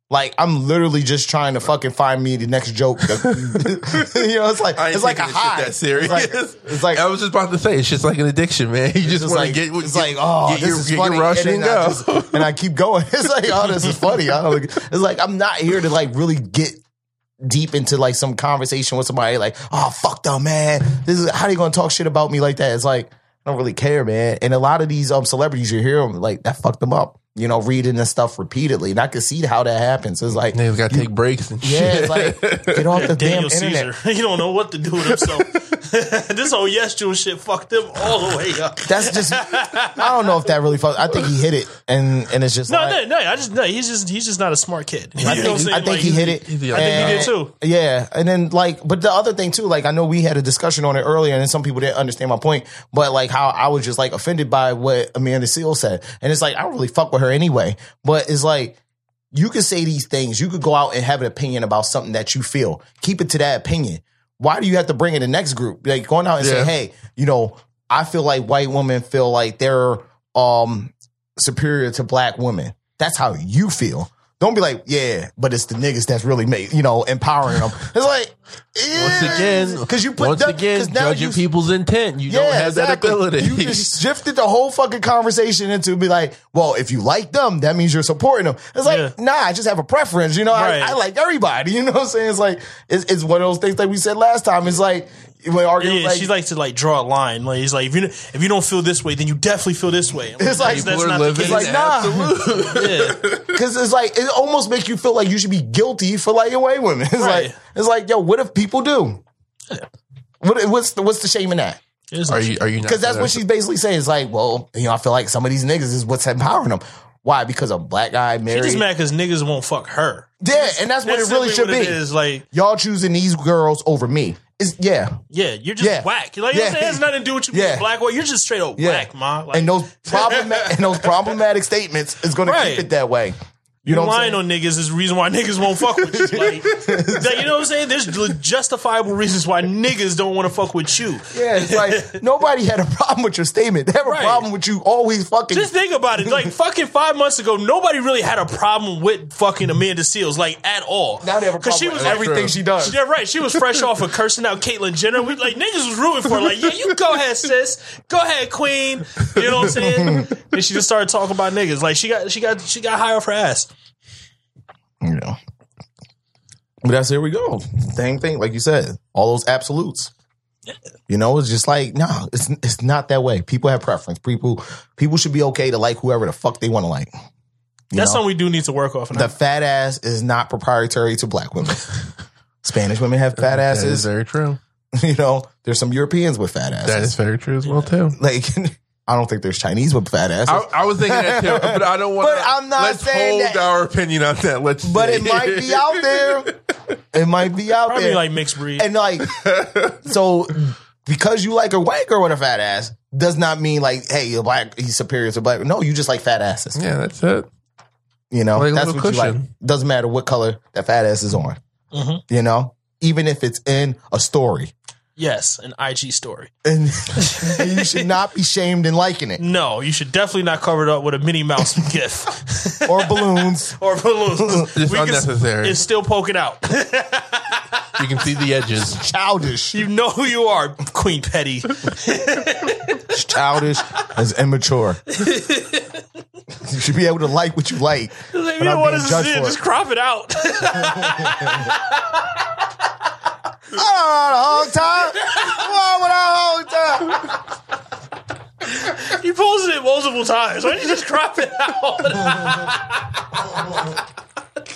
Like I'm literally just trying to fucking find me the next joke. you know, it's like it's like a taking this shit high. that serious. It's like, it's like I was just about to say it's just like an addiction, man. You just want like, to get it's like, oh, get this your, is get funny. rush and, then I go. just- and I keep going. It's like, oh, this is funny. I don't, it's like I'm not here to like really get deep into like some conversation with somebody. Like, oh, fuck them, man. This is how they gonna talk shit about me like that? It's like I don't really care, man. And a lot of these um celebrities you hear them like that fucked them up. You know, reading this stuff repeatedly, and I can see how that happens. It's like, Niggas got to take breaks and yeah, shit. it's like get off the damn Daniel internet. Caesar, he don't know what to do with himself. this whole YesJulz shit fucked them all the way up. That's just. I don't know if that really. Fuck, I think he hit it, and and it's just. No, like, no, no. I just no. He's just he's just not a smart kid. You know I think. I think Like, he hit it. he's the- I think he did too. Yeah, and then like, but the other thing too, like I know we had a discussion on it earlier, and then some people didn't understand my point. But like how I was just like offended by what Amanda Seales said, and it's like I don't really fuck with her anyway. But it's like you could say these things, you could go out and have an opinion about something that you feel. Keep it to that opinion. Why do you have to bring it in the next group? Like going out and say, Yeah. hey, you know, I feel like white women feel like they're um superior to black women. That's how you feel. Don't be like, yeah, but it's the niggas that's really made, you know, empowering them. It's like, Once again, because you put once the- again now judging you- people's intent. You don't have exactly. that ability. You just shifted the whole fucking conversation into be like, well, if you like them, that means you're supporting them. It's like, Yeah. nah, I just have a preference. You know, Right. I, I like everybody. You know what I'm saying? It's like, it's, it's one of those things that we said last time. It's like, when arguing, Yeah, like, she likes to like draw a line. Like he's like, if you if you don't feel this way, then you definitely feel this way. I'm It's like that's not the living case. like, nah. absolute. yeah. Because it's like it almost makes you feel like you should be guilty for liking white women. It's Right. like it's like, yo, what if people do? What, what's the what's the shame in that? It's- Are you? Are you? Because that's what she's basically saying. It's like, well, you know, I feel like some of these niggas is what's empowering them. Why? Because a black guy She married. just mad because niggas won't fuck her. yeah, and that's what it really should simply be. what It is like, Y'all choosing these girls over me. Is yeah, yeah, you're just Yeah. whack. Like you know what I'm Yeah. saying? It has nothing to do with you Yeah. being black or you're just straight up yeah. whack, ma. Like, and those problematic and those problematic statements is going to Right. keep it that way. You know, you what I'm lying on niggas is the reason why niggas won't fuck with you. Like, that- you know what I'm saying? There's justifiable reasons why niggas don't want to fuck with you. Yeah, it's like nobody had a problem with your statement. They have a Right. problem with you always fucking. Just think about it. Like fucking five months ago, nobody really had a problem with fucking Amanda Seales, like at all. now they have a 'Cause problem she was like, everything she does. Yeah, right. She was fresh off of cursing out Caitlyn Jenner. We like niggas was rooting for her. Like, yeah, you go ahead, sis. Go ahead, queen. You know what I'm saying? and she just started talking about niggas. Like she got she got she got high off her ass. You know. But that's here we go. Same thing, like you said, all those absolutes. You know, it's just like no, it's it's not that way. People have preference. People people should be okay to like whoever the fuck they want to like. You That's know? something we do need to work off. the fat ass is not proprietary to black women. Spanish women have fat That is asses. very true. You know, there's some Europeans with fat asses. That is very true as well too. like I don't think there's Chinese with fat asses. I, I was thinking that too, but I don't want. To. But I'm not Let's saying hold that- our opinion on that. Let's. but see. it might be out there. It might be out Probably there. like mixed breed. and like, so because you like a white girl with a fat ass does not mean like, hey, you're black, he's superior to black. No, you just like fat asses. Yeah, that's it. You know, Like a that's little what you like. cushion. Doesn't matter what color that fat ass is on. Mhm. You know, even if it's in a story, yes, an IG story. and, and you should not be shamed in liking it No, you should definitely not cover it up with a Minnie Mouse gif or balloons. or balloons. It's We can- unnecessary. It's still poking out. You can see the edges. Childish, you know who you are, Queen Petty. childish, as immature. you should be able to like what you like. Like, you without know what being this judged is? for it. Just crop it out. Oh, the whole time. Why would I whole time? you posted it multiple times. Why don't you just crop it out?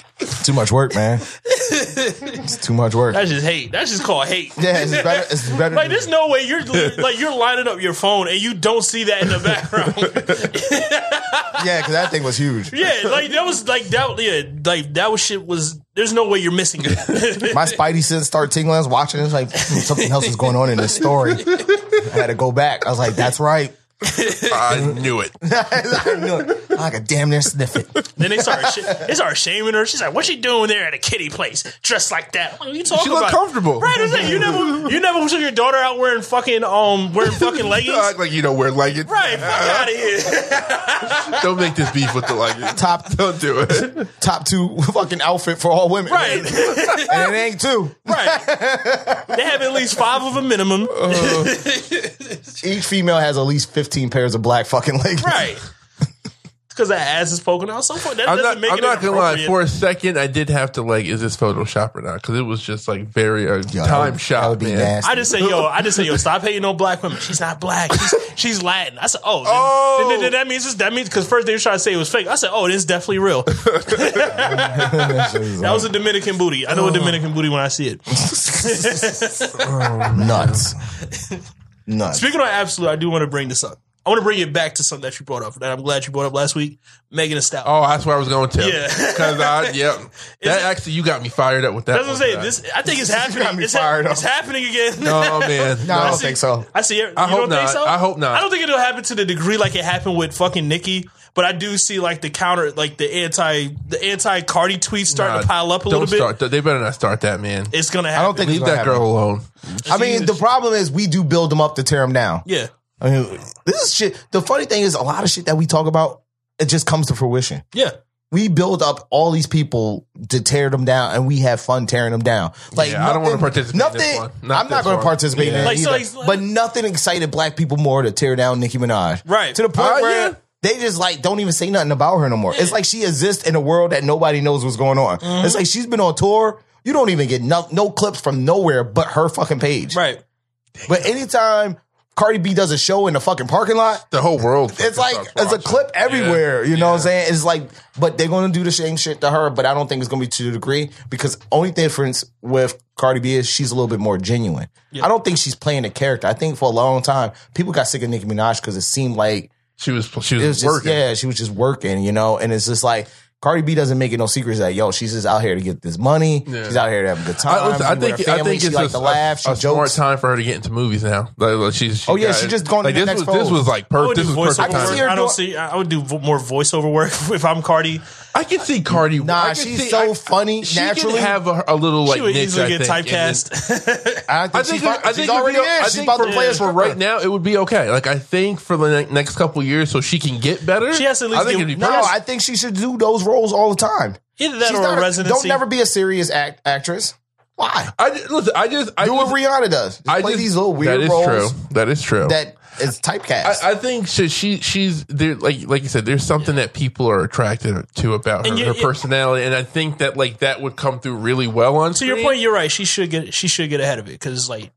Too much work, man. It's too much work. That's just hate. That's just called hate. Yeah, it's better. It's better. Like there's no way you're like you're lining up your phone and you don't see that in the background. yeah, because that thing was huge. yeah, like that was like that. Yeah, like that was shit. Was there's no way you're missing it. My spidey sense started tingling. I was watching. It's like hmm, something else is going on in this story. I had to go back. I was like, "That's right." I knew it. I knew it. I could damn near sniff it. then they started sh- they started shaming her. She's like, "What's she doing there at a kitty place, dressed like that?" What are you talking She looked about? comfortable. Right? I'm saying, you never you never took your daughter out wearing fucking um wearing fucking leggings. You act like you don't wear leggings. Right, fuck out of here. Don't make this beef with the leggings. Top Don't do it. top two fucking outfit for all women. Right, and it ain't two. right. They have at least five of a minimum. Each female has at least fifteen pairs of black fucking leggings. Right. because that ass is poking out. So far, that I'm doesn't not. make I'm it not gonna lie. For a second, I did have to like, is this Photoshop or not? Because it was just like very uh, Yo, time would- shot, would be man. nasty. I just say, yo, I just say, yo, stop hating on black women. She's not black. She's, she's Latin. I said, oh, then, Oh. then- then- then that means it's, that means because first they were trying to say it was fake. I said, oh, this is definitely real. That was a Dominican booty. I know a Dominican booty when I see it. nuts. Nuts. Speaking of absolute, I do want to bring this up. I want to bring it back to something that you brought up that I'm glad you brought up last week. Megan Thee Stallion. Oh, that's where I was going to. Yeah. because I, yeah, that actually you got me fired up with that. That's what I'm saying. This, I think it's got happening. me It's, fired up. it's happening again. No man, No, I don't see- think so. I see it. I you hope don't think so? I hope not. I don't think it'll happen to the degree like it happened with fucking Nicki. But I do see like the counter, like the anti, the anti Cardi tweets starting Nah, to pile up a don't little bit. Start, they better not start that, man. It's gonna happen. I don't think Leave it's gonna that happen. girl alone. I mean, the problem is we do build them up to tear them down. Yeah, I mean, this is shit. The funny thing is, a lot of shit that we talk about, it just comes to fruition. yeah. We build up all these people to tear them down, and we have fun tearing them down. Like Yeah, I don't wanna nothing- participate in Nothing. this one. Not I'm not this going to one. participate in Yeah. it Like, so, either. like- but nothing excited black people more to tear down Nicki Minaj. Right. To the point Uh, where yeah. They just like don't even say nothing about her no more. It's like she exists in a world that nobody knows what's going on. Mm-hmm. It's like she's been on tour. You don't even get no, no clips from nowhere but her fucking page. Right. But anytime Cardi B does a show in the fucking parking lot, The whole world. it's like it's a clip everywhere. Yeah. You know what I'm saying? It's like, but they're going to do the same shit to her. But I don't think it's going to be to the degree because only difference with Cardi B is she's a little bit more genuine. I don't think she's playing a character. I think for a long time people got sick of Nicki Minaj because it seemed like She was. She was, it was just working. yeah, she was just working, you know. And it's just like Cardi B doesn't make it no secrets that yo, she's just out here to get this money. Yeah. She's out here to have a good time. I, listen, I think. I think she it's like a, to laugh. She a, a smart time for her to get into movies now. Like, like she's. She Oh, yeah, got she just going to like the this next was. This was like perfect. would This was perfect I can work. see time. her I don't see. I would do more voiceover work if I'm Cardi. I can see Cardi. I Nah, can she's see- so I- funny She naturally. can have a, a little like she would niche. easily I get think, and then- typecast. I think, I she's, think, fi- I she's think it would already be, is. I She's think about for, to play a for right now, it would be okay. Like I think for the ne- next couple years, so she can get better. She has to at least I think give- it'd be No, perfect. I think she should do those roles all the time. Either that She's or not a a- residency. don't never be a serious act, actress. Why? I ju- listen. I just. I Do just, what Rihanna does. Just I play just- these little weird That is roles true. That is true. that is typecast. I, I think she, she she's there like like you said there's something that people are attracted to about her, And you- her it- personality and I think that like that would come through really well on to your screen. point, you're right. She should get. She should get ahead of it because like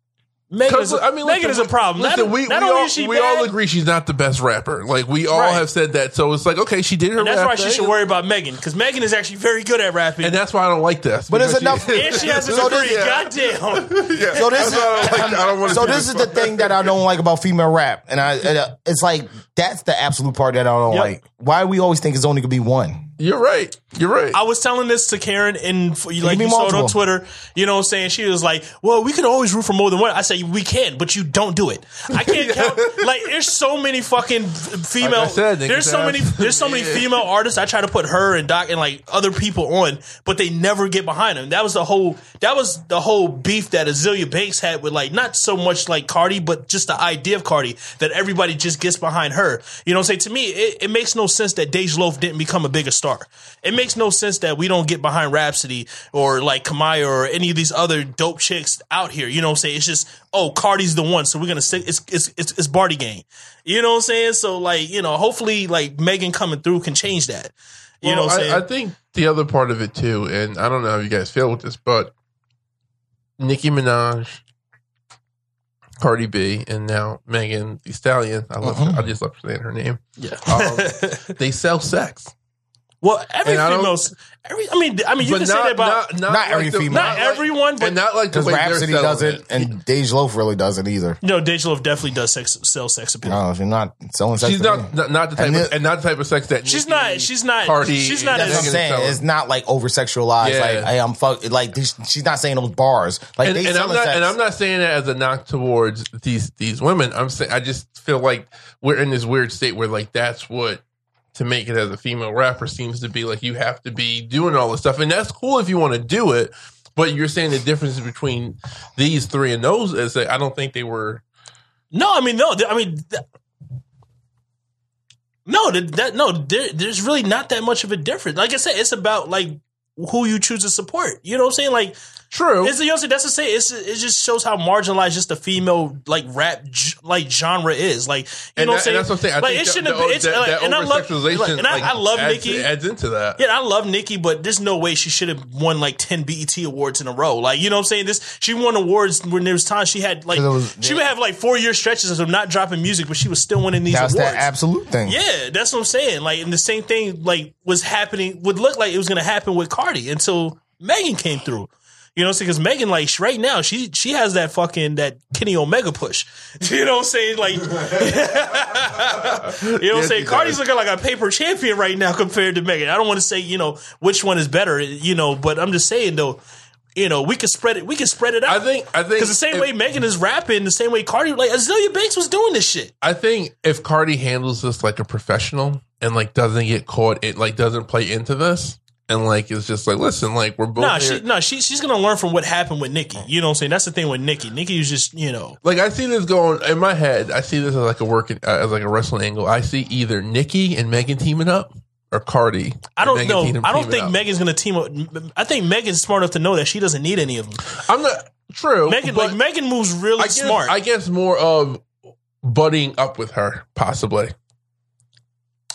Megan is. 'Cause, A, Megan listen, is a problem. Listen, not we, not we, only all, is she we bad, all agree she's not the best rapper. Like we all Right. have said that. So it's like okay, she did her and that's rap why she thing, should worry about Megan because Megan is actually very good at rapping. and that's why I don't like this. But it's because enough- and she has a So degree. this- Goddamn. yeah, So this that's why I don't, like, I don't so this is the thing that I don't like about female rap, and I and, uh, it's like that's the absolute part that I don't Yep. like. Why we always think it's only gonna be one? You're right. You're right. I was telling this to Karen and like you saw it on. Twitter. You know what I'm saying? She was like, "Well, we could always root for more than one." I say, "We can, but you don't do it. I can't count. Like, there's so many fucking female. Like said, there's so many. There's so many female artists. I try to put her and Doc and like other people on, but they never get behind them. That was the whole. That was the whole beef that Azealia Banks had with like not so much like Cardi, but just the idea of Cardi that everybody just gets behind her. You know what I'm saying? To me, it, it makes no sense that Dej Loaf didn't become a bigger star. It makes no sense that we don't get behind Rapsody or like Kamaiyah or any of these other dope chicks out here. You know what I'm saying? It's just, oh, Cardi's the one, so we're gonna stick it's it's it's, it's Bardi Gang. You know what I'm saying? So like, you know, hopefully like Megan coming through can change that. You know what I'm saying? I, I think the other part of it too, and I don't know how you guys feel with this, but Nicki Minaj, Cardi B, and now Megan Thee Stallion. I love. Mhm. I just love saying her name. yeah. Um, they sell sex, well, every and I don't- female, every I mean, I mean, you but can say that about not, not, Not every like the- female. not like- everyone, but and not like the Because way they're Rapsody selling does it, and Dej Loaf really doesn't either. no, Dej Loaf definitely does sex sell sex appeal. No, if you're not selling sex, She's to me. not, not not the type And of, it- and not the type of sex that She's Nicki, not. She's not. Cardi she's not and That's what I'm. Megan saying. selling. It's not like over sexualized. Yeah. Like, hey, I'm fuck. Like this, she's not saying those bars. Like and, they and I'm selling not, sex. and I'm not saying that as a knock towards these these women. I'm saying I just feel like we're in this weird state where like that's what to make it as a female rapper seems to be like you have to be doing all this stuff, and that's cool if you want to do it. But you're saying the difference between these three and those is that I don't think they were. No, I mean no. I mean, no. That no. There, there's really not that much of a difference. Like I said, it's about like who you choose to support. You know what I'm saying? Like True. It's, you know what I'm saying? That's to say, it's, it just shows how marginalized just the female like rap g- like genre is. Like you and, know what I'm saying? and that's what I'm saying. I like think it shouldn't have been. It's, that, like, that and I love, over-sexualization, like, and I, like, I love adds, Nicki. adds into that. Yeah, I love Nicki, but there's no way she should have won like 10 BET awards in a row. Like, you know what I'm saying? This she won awards when there was times she had like was- she would have like four year stretches of not dropping music, but she was still winning these That's awards. that absolute thing. Yeah, that's what I'm saying. Like, and the same thing like was happening would look like it was gonna happen with Cardi until Megan came through. You know, what I'm saying? because Megan, like right now, she she has that fucking that Kenny Omega push. You know what I'm saying? Like, you know what I'm saying? Cardi's looking like a paper champion right now compared to Megan. I don't want to say you know which one is better, you know, but I'm just saying though, you know, we could spread it. We could spread it out. I think. I think because the same if- way Megan is rapping, the same way Cardi, like Azealia Banks was doing this shit. I think if Cardi handles this like a professional and like doesn't get caught, it like doesn't play into this and like it's just like listen, like we're both Nah, here. she, nah, she, she's gonna learn from what happened with Nicki. You know what I'm saying? That's the thing with Nicki. Nicki was just, you know, like I see this going in my head. I see this as like a working uh, as like a wrestling angle. I see either Nicki and Megan teaming up or Cardi. I don't know. I don't think. Megan's gonna team up. I think Megan's smart enough to know that she doesn't need any of them. I'm not true. Megan, like Megan moves really I guess, smart. I guess more of buddying up with her, possibly.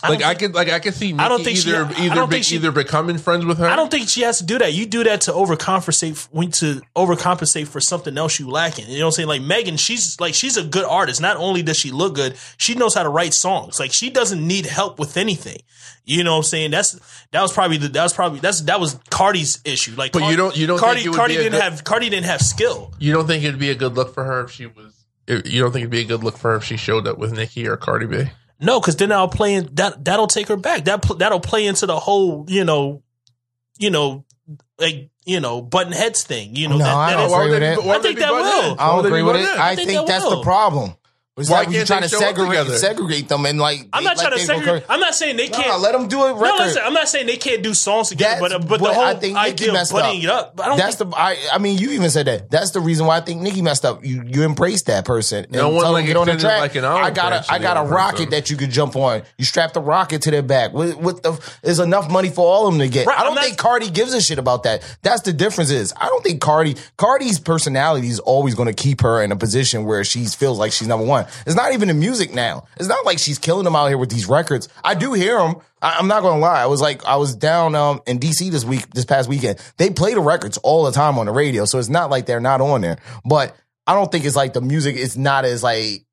I Like don't I think- could, like I could see. Nicki I don't think either I either be, she- either becoming friends with her. I don't think she has to do that. You do that to overcompensate to overcompensate for something else you lacking. You know what I'm saying? Like Megan, she's like she's a good artist. Not only does she look good, she knows how to write songs. Like she doesn't need help with anything. You know what I'm saying? That's that was probably the that was probably that's that was Cardi's issue. Like, But you don't- you don't Cardi think Cardi didn't good- have Cardi didn't have skill. You don't think it'd be a good look for her if she was? You don't think it'd be a good look for her if she showed up with Nicki or Cardi B? No, because then I'll play in, that that'll take her back. That that'll play into the whole you know, you know, like you know, button heads thing. You know, No, that, I don't is- agree would with it. I think that will. I don't agree with it. I think think that's the problem. It's Why like you can't trying to segregate, segregate them and like. I'm not like trying to segregate. I'm not saying they Nah, can't. let them do a no, listen, I'm not saying they can't do songs together, That's but but the what whole I think Nicki idea of messed buddying up. it up. I don't That's think, the. I, I mean, you even said that. That's the reason why I think Nicki messed up. You you embrace that person. And No one, tell them like, get on the extended, track. like, an I got a I got a rocket person. that you could jump on. You strap the rocket to their back. With, with the there's enough money for all of them to get. Right, I I'm don't not- think Cardi gives a shit about that. That's the difference. Is I don't think Cardi Cardi's personality is always going to keep her in a position where she feels like she's number one. It's not even the music now. It's not like she's killing them out here with these records. I do hear them. I, I'm not gonna lie. I was like, I was down um, in DC this week, this past weekend. They play the records all the time on the radio, so it's not like they're not on there. But I don't think it's like the music is not as like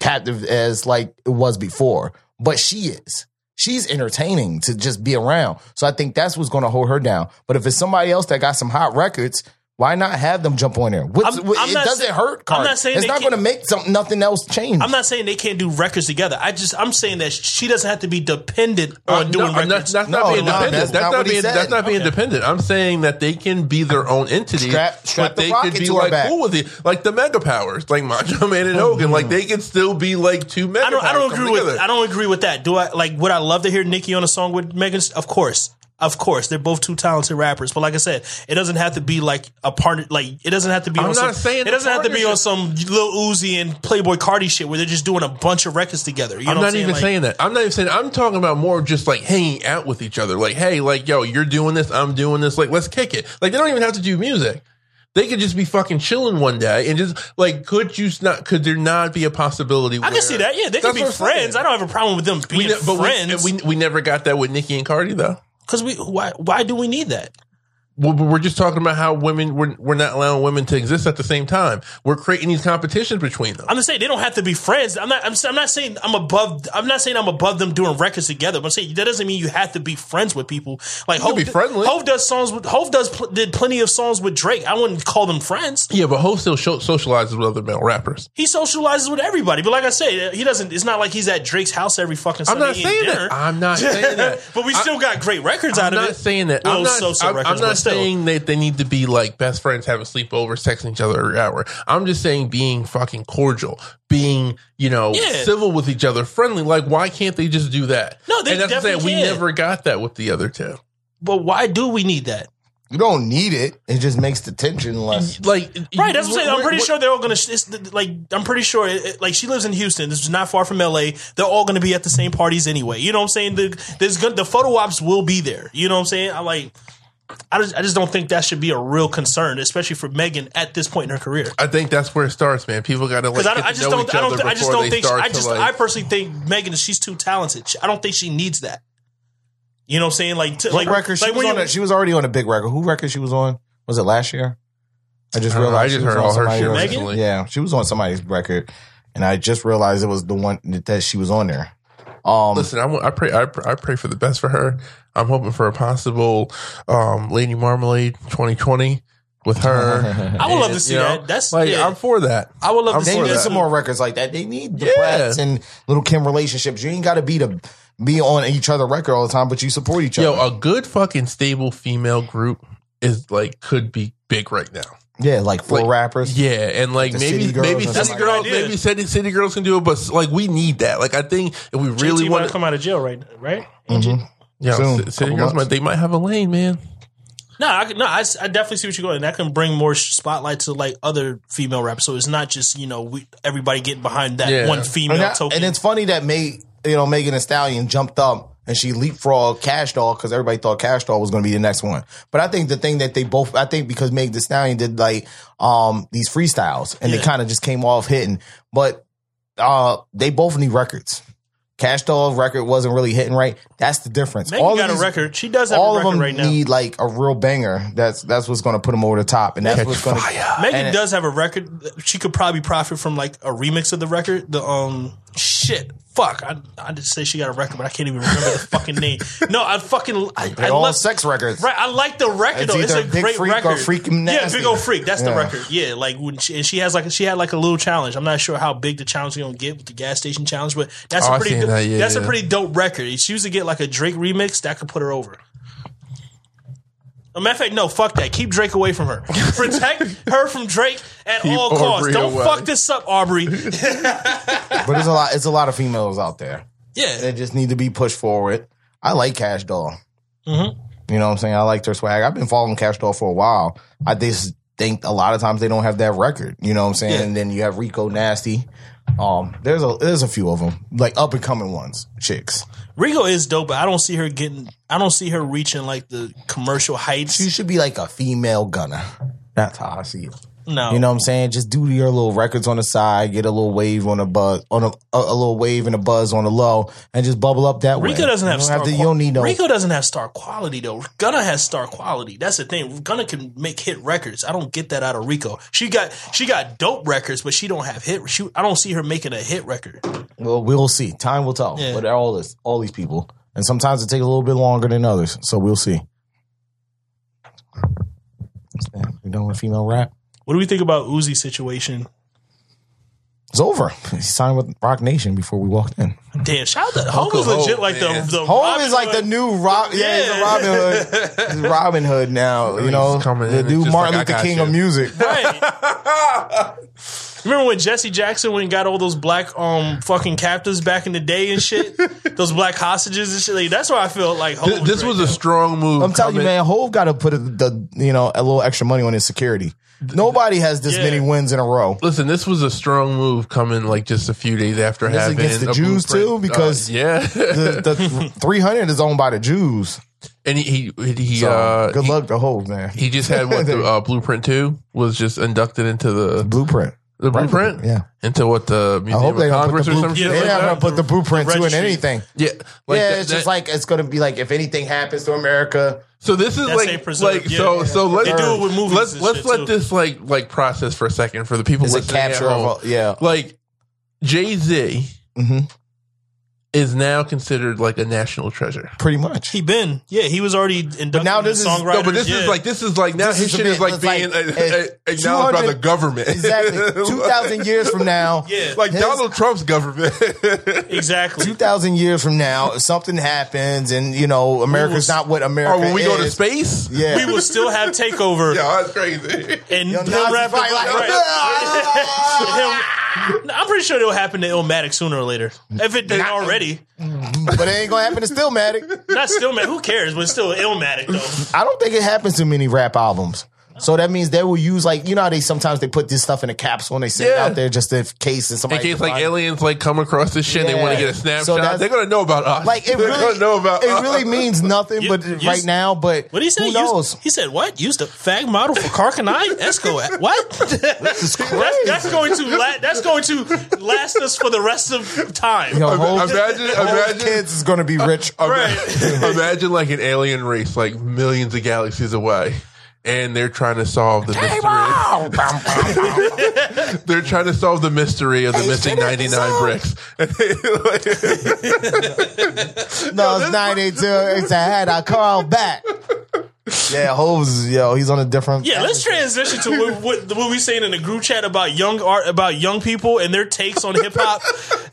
captive as like it was before. But she is. She's entertaining to just be around. So I think that's what's gonna hold her down. But if it's somebody else that got some hot records. Why not have them jump on there? What's, I'm- I'm it not doesn't say- hurt. I'm not saying it's they not can't- going to make some nothing else change. I'm not saying they can't do records together. I just I'm saying that she doesn't have to be dependent on Uh, doing no, records. That's, that's No, not being no, dependent. that's That's, not not being. said. That's not being Okay. dependent. I'm saying that they can be their own entity, Strap- strap but the they could be to her like back. cool with it, like the Mega Powers, like Macho Man and Hogan. Like they could still be like two Mega I don't I don't agree with together. I don't agree with that. Do I like would I love to hear Nicki on a song with Megan? Of course. Of course, they're both two talented rappers, but like I said, it doesn't have to be like a partner. Like it doesn't have to be. I'm on not some, saying it doesn't have to be on some Lil Uzi and Playboi Carti shit where they're just doing a bunch of records together. You know I'm not I'm saying? even Like, saying that. I'm not even saying. I'm talking about more just like hanging out with each other. Like, hey, like, yo, you're doing this, I'm doing this. Like, let's kick it. Like, they don't even have to do music. They could just be fucking chilling one day and just like, could you not? Could there not be a possibility? I can see that. Yeah, they could be friends. I don't have a problem with them being We ne- but friends. we, we we never got that with Nicki and Cardi though. Because we, why why do we need that? Well, we're just talking about how women we're, we're not allowing women to exist at the same time. We're creating these competitions between them. I'm just saying they don't have to be friends. I'm not. I'm, I'm not saying I'm above. I'm not saying I'm above them doing records together. But I'm saying that doesn't mean you have to be friends with people. Like Hov, be friendly. Hov does songs with Hov does pl- did plenty of songs with Drake. I wouldn't call them friends. yeah, but Ho still socializes with other male rappers. He socializes with everybody. But like I said, he doesn't. It's not like he's at Drake's house every fucking I'm not saying dinner. that. I'm not saying that. but we I- still got great records out I'm of not it. saying that. Well, I'm not, I'm, records, I'm not. Saying that they need to be like best friends, having sleepovers, texting each other every hour. I'm just saying being fucking cordial, being you know Yeah. civil with each other, friendly. Like, why can't they just do that? No, they and that's what I'm saying. definitely We never got that with the other two. But why do we need that? you don't need it. It just makes the tension less. Like, Right, that's what I'm saying. I'm pretty we're- sure they're all gonna. It's like I'm pretty sure. It, it- like she lives in Houston. This is not far from LA. They're all gonna be at the same parties anyway. You know what I'm saying? The there's good. The photo ops will be there. You know what I'm saying? I'm like, I just, I just don't think that should be a real concern, especially for Megan at this point in her career. I think that's where it starts, man. People got to like Because get I, I to just know don't, each I don't, other I just before don't they think. start I just, like- I personally think Megan, she's too talented. She- I don't think she needs that. You know what I'm saying? Like, to, What like, record? She like was on. you- A, she was already on a big record. Who record she was on? Was it last year? I just I know. realized I just heard all her somebody's shit record. Megan? Yeah, she was on somebody's record, and I just realized it was the one that she was on there. Um, Listen, I, I pray. I, pr- I pray for the best for her. I'm hoping for a possible um, Lady Marmalade 2020 with her. I would love to see you know, that. That's like yeah. I'm for that. I would love I'm to they see for need that. that. some more records like that. They need the Yeah. Bratz and Little Kim relationships. You ain't got to be the be on each other record all the time, but you support each Yo, other. Yo, a good fucking stable female group is like could be big right now. yeah, like four like, rappers. Yeah, and like the maybe maybe and city like girls, maybe city city girls can do it, but like we need that. Like I think if we JT really want to, come out of jail right, right? Yeah, Soon, city girls might they might have a lane, man. No, I, could- no, I, s- I definitely see what you're going. That can bring more spotlight to like other female rappers. So it's not just you know we, everybody getting behind that Yeah. one And, female that- token. and it's funny that May, you know, Megan Thee Stallion jumped up and she leapfrogged Kash Doll because everybody thought Kash Doll was going to be the next one. But I think the thing that they both, I think because Megan Thee Stallion did like um these freestyles and they Yeah. kind of just came off hitting, but uh they both need records. Kash Doll's record wasn't really hitting right. That's the difference. Megan of got a record. She does have All a of them right now. need like a real banger. That's that's what's going to put them over the top, and that's Catch what's going to. fire. Megan does have a record. She could probably profit from like a remix of the record. The um shit. Fuck. I I just say she got a record, but I can't even remember the fucking name. No, I fucking I, I They're all love sex records. Right, I like the record It's though. It's either a Big great Freak or record. Yeah, Nasty. Big Ole Freak. That's the Yeah. record. Yeah, like when she, and she has like she had like a little challenge. I'm not sure how big the challenge is gonna get with the gas station challenge, but that's Oh, a I pretty seen do- that, yeah, that's a yeah. pretty dope record. She used to get like a Drake remix that could put her over. A matter of fact, no, fuck that. Keep Drake away from her. Protect her from Drake at Keep all costs. Aubrey Don't away. fuck this up, Aubrey. But there's a lot. It's a lot of females out there. yeah, They just need to be pushed forward. I like Kash Doll. Mhm. You know what I'm saying? I like their swag. I've been following Kash Doll for a while. I just think a lot of times they don't have that record. You know what I'm saying? Yeah. And then you have Rico Nasty. Um, there's a there's a few of them like up and coming ones, chicks. Rico is dope, but I don't see her getting. I don't see her reaching like the commercial heights. She should be like a female Gunna. That's how I see it. No, You know what I'm saying? Just do your little records on the side, get a little wave on a buzz, on a, a, a little wave and a buzz on the low, and just bubble up that way. Rico doesn't have you star. don't to- qua- you don't need no. Rico doesn't have star quality though. Gunna has star quality. That's the thing. Gunna can make hit records. I don't get that out of Rico. She got she got dope records, but she don't have hit. She, I don't see her making a hit record. Well, we'll see. Time will tell. Yeah. But all this, all these people, and sometimes it takes a little bit longer than others. So we'll see. We done with female rap. What do we think about Uzi's situation? It's over. He signed with Roc Nation before we walked in. Damn, shout out to Home Uncle is legit Hope, like the man. the Home Robin is like the new Rob. Yeah, he's. Robin Hood. He's Robin Hood now. You He's know, coming the in new Martin like, Luther King you. of music. Right. Remember when Jesse Jackson went and got all those black um fucking captives back in the day and shit? those black hostages and shit. Like, that's why I feel like Hov Th- this right was now. a strong move. I'm telling you, man, Hov got to put a, the you know a little extra money on his security. Nobody has this Yeah. many wins in a row. Listen, this was a strong move coming like just a few days after This having against the a Jews, blueprint. too, because Uh, yeah, The, the 300 is owned by the Jews. and he he, he So uh good he, luck to Hov, man. he just had what the uh, blueprint two was just inducted into the Blueprint. The blueprint Yeah. into what the I hope they of don't Congress the or some shit Yeah, like They're not going to put the blueprint two in Registry. anything. Yeah, like yeah, that- it's just that- like it's going to be like if anything happens to America, So this is That's like preserve, like yeah. so so let's They do it with movies Let's and let's shit, let too. this like like process for a second for the people It's a listening at capture of home. a- yeah. Like Jay Z Mhm. Is now considered like a national treasure. pretty much. He been yeah he was already inducted. now this is- songwriters. No, but this yeah. is like this is like now This his is shit bit- is like it's being like, uh, uh, acknowledged by the government. Exactly. 2,000 years from now, yeah like His- Donald Trump's government. exactly. 2,000 years from now, if something happens and, you know, America's will- not what America or when we is. go to space. Yeah. we will still have takeover Yeah, that's crazy. and Yo, him Nazi rapping fight like, right. Him- I'm pretty sure it'll happen to Illmatic sooner or later. If it didn't already, but it ain't to happen to Stillmatic. not still man. Who cares? But it's still Illmatic though. I don't think it happens to many rap albums. So that means they will use like you know how they sometimes they put this stuff in a capsule and they send it Yeah. out there just in case and In somebody case can like find it. aliens like come across this shit, and they want to get a snapshot. So that's- they're gonna know about us. like it they're really gonna know about it us. really means nothing You- but you- right now but What did he say? who Use- knows he said what? Use the fag model for Karl Kani? Esco. What? this is crazy That's, that's going to la- that's going to last us for the rest of time. Yo, Ima- whole, imagine- whole imagine- kids is gonna be rich Right. Imagine like an alien race, like millions of galaxies away, and they're trying to solve the mystery. They're trying to solve the mystery of the missing ninety nine bricks. no it's 92. it's a head I call back yeah Hoes yo he's on a different Yeah, let's transition to what, what, what we saying in the group chat about young art, about young people and their takes on hip hop.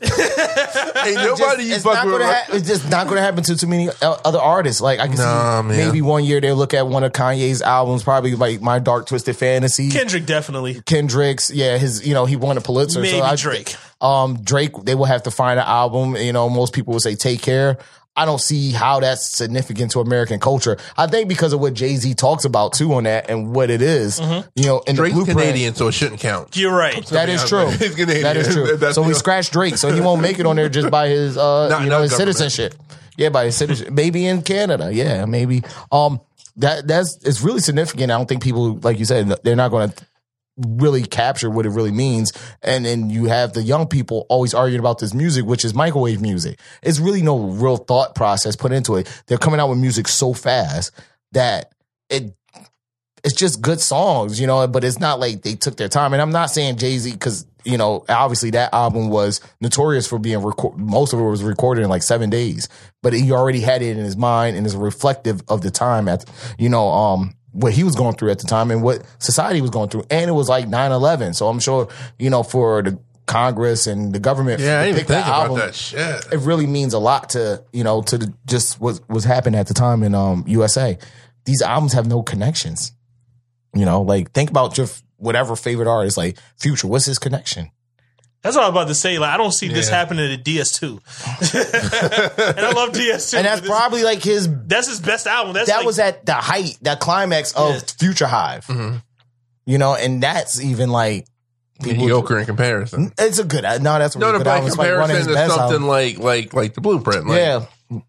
Ain't Just- nobody you it's fuck not with. gonna right? ha- it's just not going to happen to too many o- other artists. Like I can Nah, see man. maybe one year they'll look at one of Kanye's albums, probably like My Dark Twisted Fantasy, Kendrick definitely. Kendrick's. Yeah, his you know he won a Pulitzer. Maybe so I, Drake. Um, Drake. They will have to find an album. You know, most people would say Take Care. I don't see how that's significant to American culture. I think because of what Jay Z talks about too on that and what it is, Mm-hmm. You know, in Drake's the blueprint. Canadian, so it shouldn't count. You're right. That is true. He's Canadian. That is true. That's so we the- scratched Drake, so he won't make it on there just by his, uh, Not- you know, his government. citizenship. Yeah, by his citizenship. Maybe in Canada. Yeah, maybe. Um, that that's it's really significant. I don't think people, like you said, they're not going to really capture what it really means. And then you have the young people always arguing about this music, which is microwave music. It's really no real thought process put into it. They're coming out with music so fast that it it's just good songs, you know, but it's not like they took their time. And I'm not saying Jay Z because, you know, obviously that album was notorious for being record. Most of it was recorded in like seven days, but he already had it in his mind and is reflective of the time at, you know, um, what he was going through at the time and what society was going through. And it was like 9 11. So I'm sure, you know, for the Congress and the government Yeah, I didn't think about album, that shit. it really means a lot to you know to the, just what was happening at the time in um USA. These albums have no connections. You know, like think about your whatever favorite artist, like Future. What's his connection? That's what I was about to say. Like, I don't see this Yeah. happening at DS2. and I love DS2. And that's but this- probably like his. that's his best album. That's That like, was at the height, that climax of Yeah. Future Hive. Mhm. You know, and that's even like people- Mediocre in comparison. It's a good. No, that's a No, really no, good but in album. It's like one of comparison his to best something albums. like like like the blueprint. Like, yeah,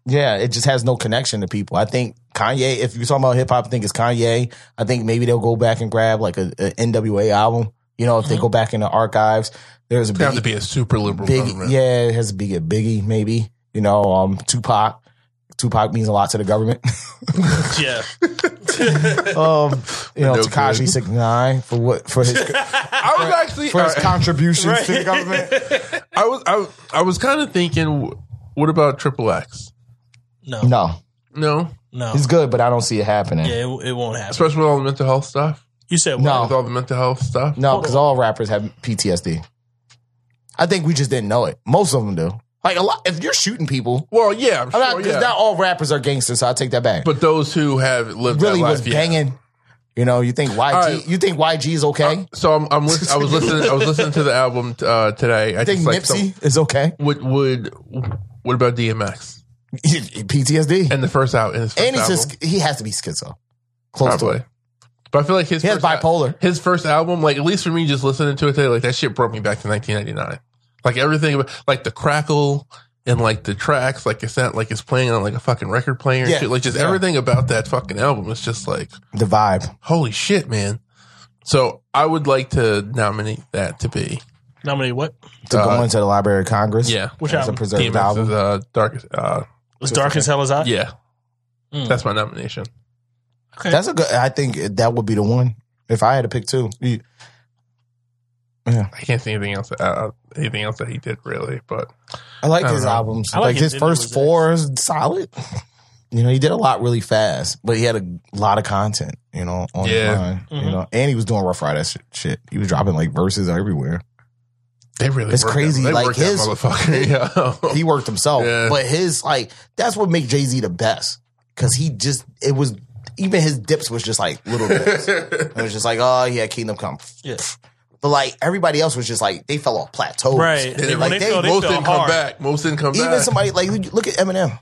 yeah. It just has no connection to people. I think Kanye. If you're talking about hip hop, I think it's Kanye. I think maybe they'll go back and grab like a, a NWA album. You know, if they go back in the archives, there's a It have to be a super liberal big government. yeah. It has to be a Biggie, maybe. You know, um, Tupac. Tupac means a lot to the government. yeah. um, you know, No Tekashi good. six nine for what for his I was actually for his I, contributions to the government. I was I, was- I was kind of thinking, what about Triple X? No. No, No, No. he's good, but I don't see it happening. Yeah, it, it won't happen. especially with all the mental health stuff. You said what? No. With all the mental health stuff. No, because all rappers have PTSD. I think we just didn't know it. Most of them do. Like a lot. If you're shooting people, Well, yeah, I'm sure, not, yeah. not all rappers are gangsters, so I take that back. but those who have lived really that life, was yeah. banging. You know, you think YG? right. You think YG is okay? So I'm, I'm I was listening. I was listening to the album uh, today. I think just like Nipsey some- is okay. would would what about DMX PTSD, and, and the first out in his first he's album? just he has to be schizo. Close to Probably. it. But I feel like his He first al- bipolar. his first album, like at least for me, just listening to it today, like that shit brought me back to 1999. Like everything, like the crackle and like the tracks, like it's not like it's playing on like a fucking record player and Yeah. shit. Like just Yeah. everything about that fucking album is just like The vibe. holy shit, man. So I would like to nominate that to be Nominate what? To go Uh, into the Library of Congress. yeah. Which as a album? preserved DMX's album. uh, darkest. Uh, As dark as hell as I? yeah, Mm. that's my nomination. Okay. That's a good. I think that would be the one if I had to pick two. You- Yeah, I can't see anything else. Uh, anything else that he did really, but I like I his know. albums. I like like his his first four is solid. You know, he did a lot really fast, but he had a lot of content. You know, on Yeah. his line. You know, and he was doing Ruff Ryder shit. shit. He was dropping like verses everywhere. they really It's crazy, they like his- motherfucker. Yeah. He worked himself, Yeah. but his like that's what makes Jay Z the best because he just it was even his dips was just like little dips. it was just like oh yeah, Kingdom Come. Yeah. But like everybody else was just like they fell off plateaus. Right. When like they they- fell, they Most didn't come back. Most didn't come Even back. Even somebody like look at Eminem.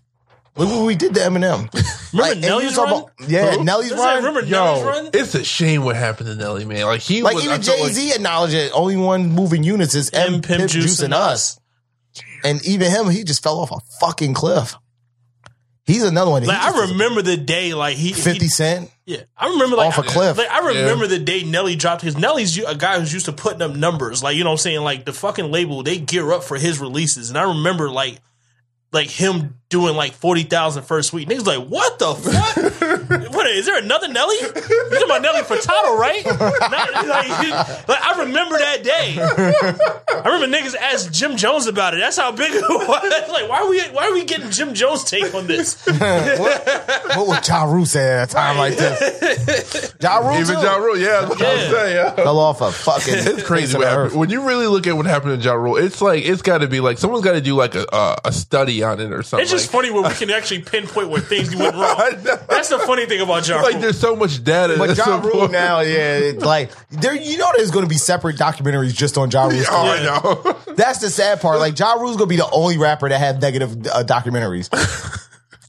Look what we did to Eminem. Remember Like, Nelly's run? about- yeah, Who? Nelly's Does run. remember Nelly's Yo, run? it's a shame what happened to Nelly, man. Like he Like was, even Jay Z acknowledged it. Only one moving units is M, M, Pimp, Juice, and us. And even him, he just fell off a fucking cliff. He's another one. Like I remember the day, like he, he- Fifty Cent. Yeah, I remember like Off a cliff. Like I remember the day Nelly dropped his. Nelly's a guy who's used to putting up numbers. Like you know, what I'm saying like the fucking label they gear up for his releases, and I remember like like him doing like 40,000 first week. Niggas like, what the fuck? what is there another Nelly? You talking about Nelly Furtado, right? Not- like, like, I remember that day. I remember niggas asked Jim Jones about it. That's how big it was. like, why are we why are we getting Jim Jones take on this? What would Ja Rule say at a time like this? Ja Rule even too. Ja Rule, yeah, that's what Yeah. I'm saying. Yeah. fell off a fucking. It's crazy what happened. When you really look at what happened to Ja Rule, it's like it's got to be like someone's got to do like a, a a study on it or something. It's just like, funny when we can actually pinpoint where things went wrong. That's the funny thing about Ja like there's so much data. But at Ja some Rule point. now, yeah, it's like there. You know, there's going to be separate documentaries just on Ja Rule. Oh, I know. That's the sad part. Like Ja Rule's going to be the only rapper that have negative uh, documentaries.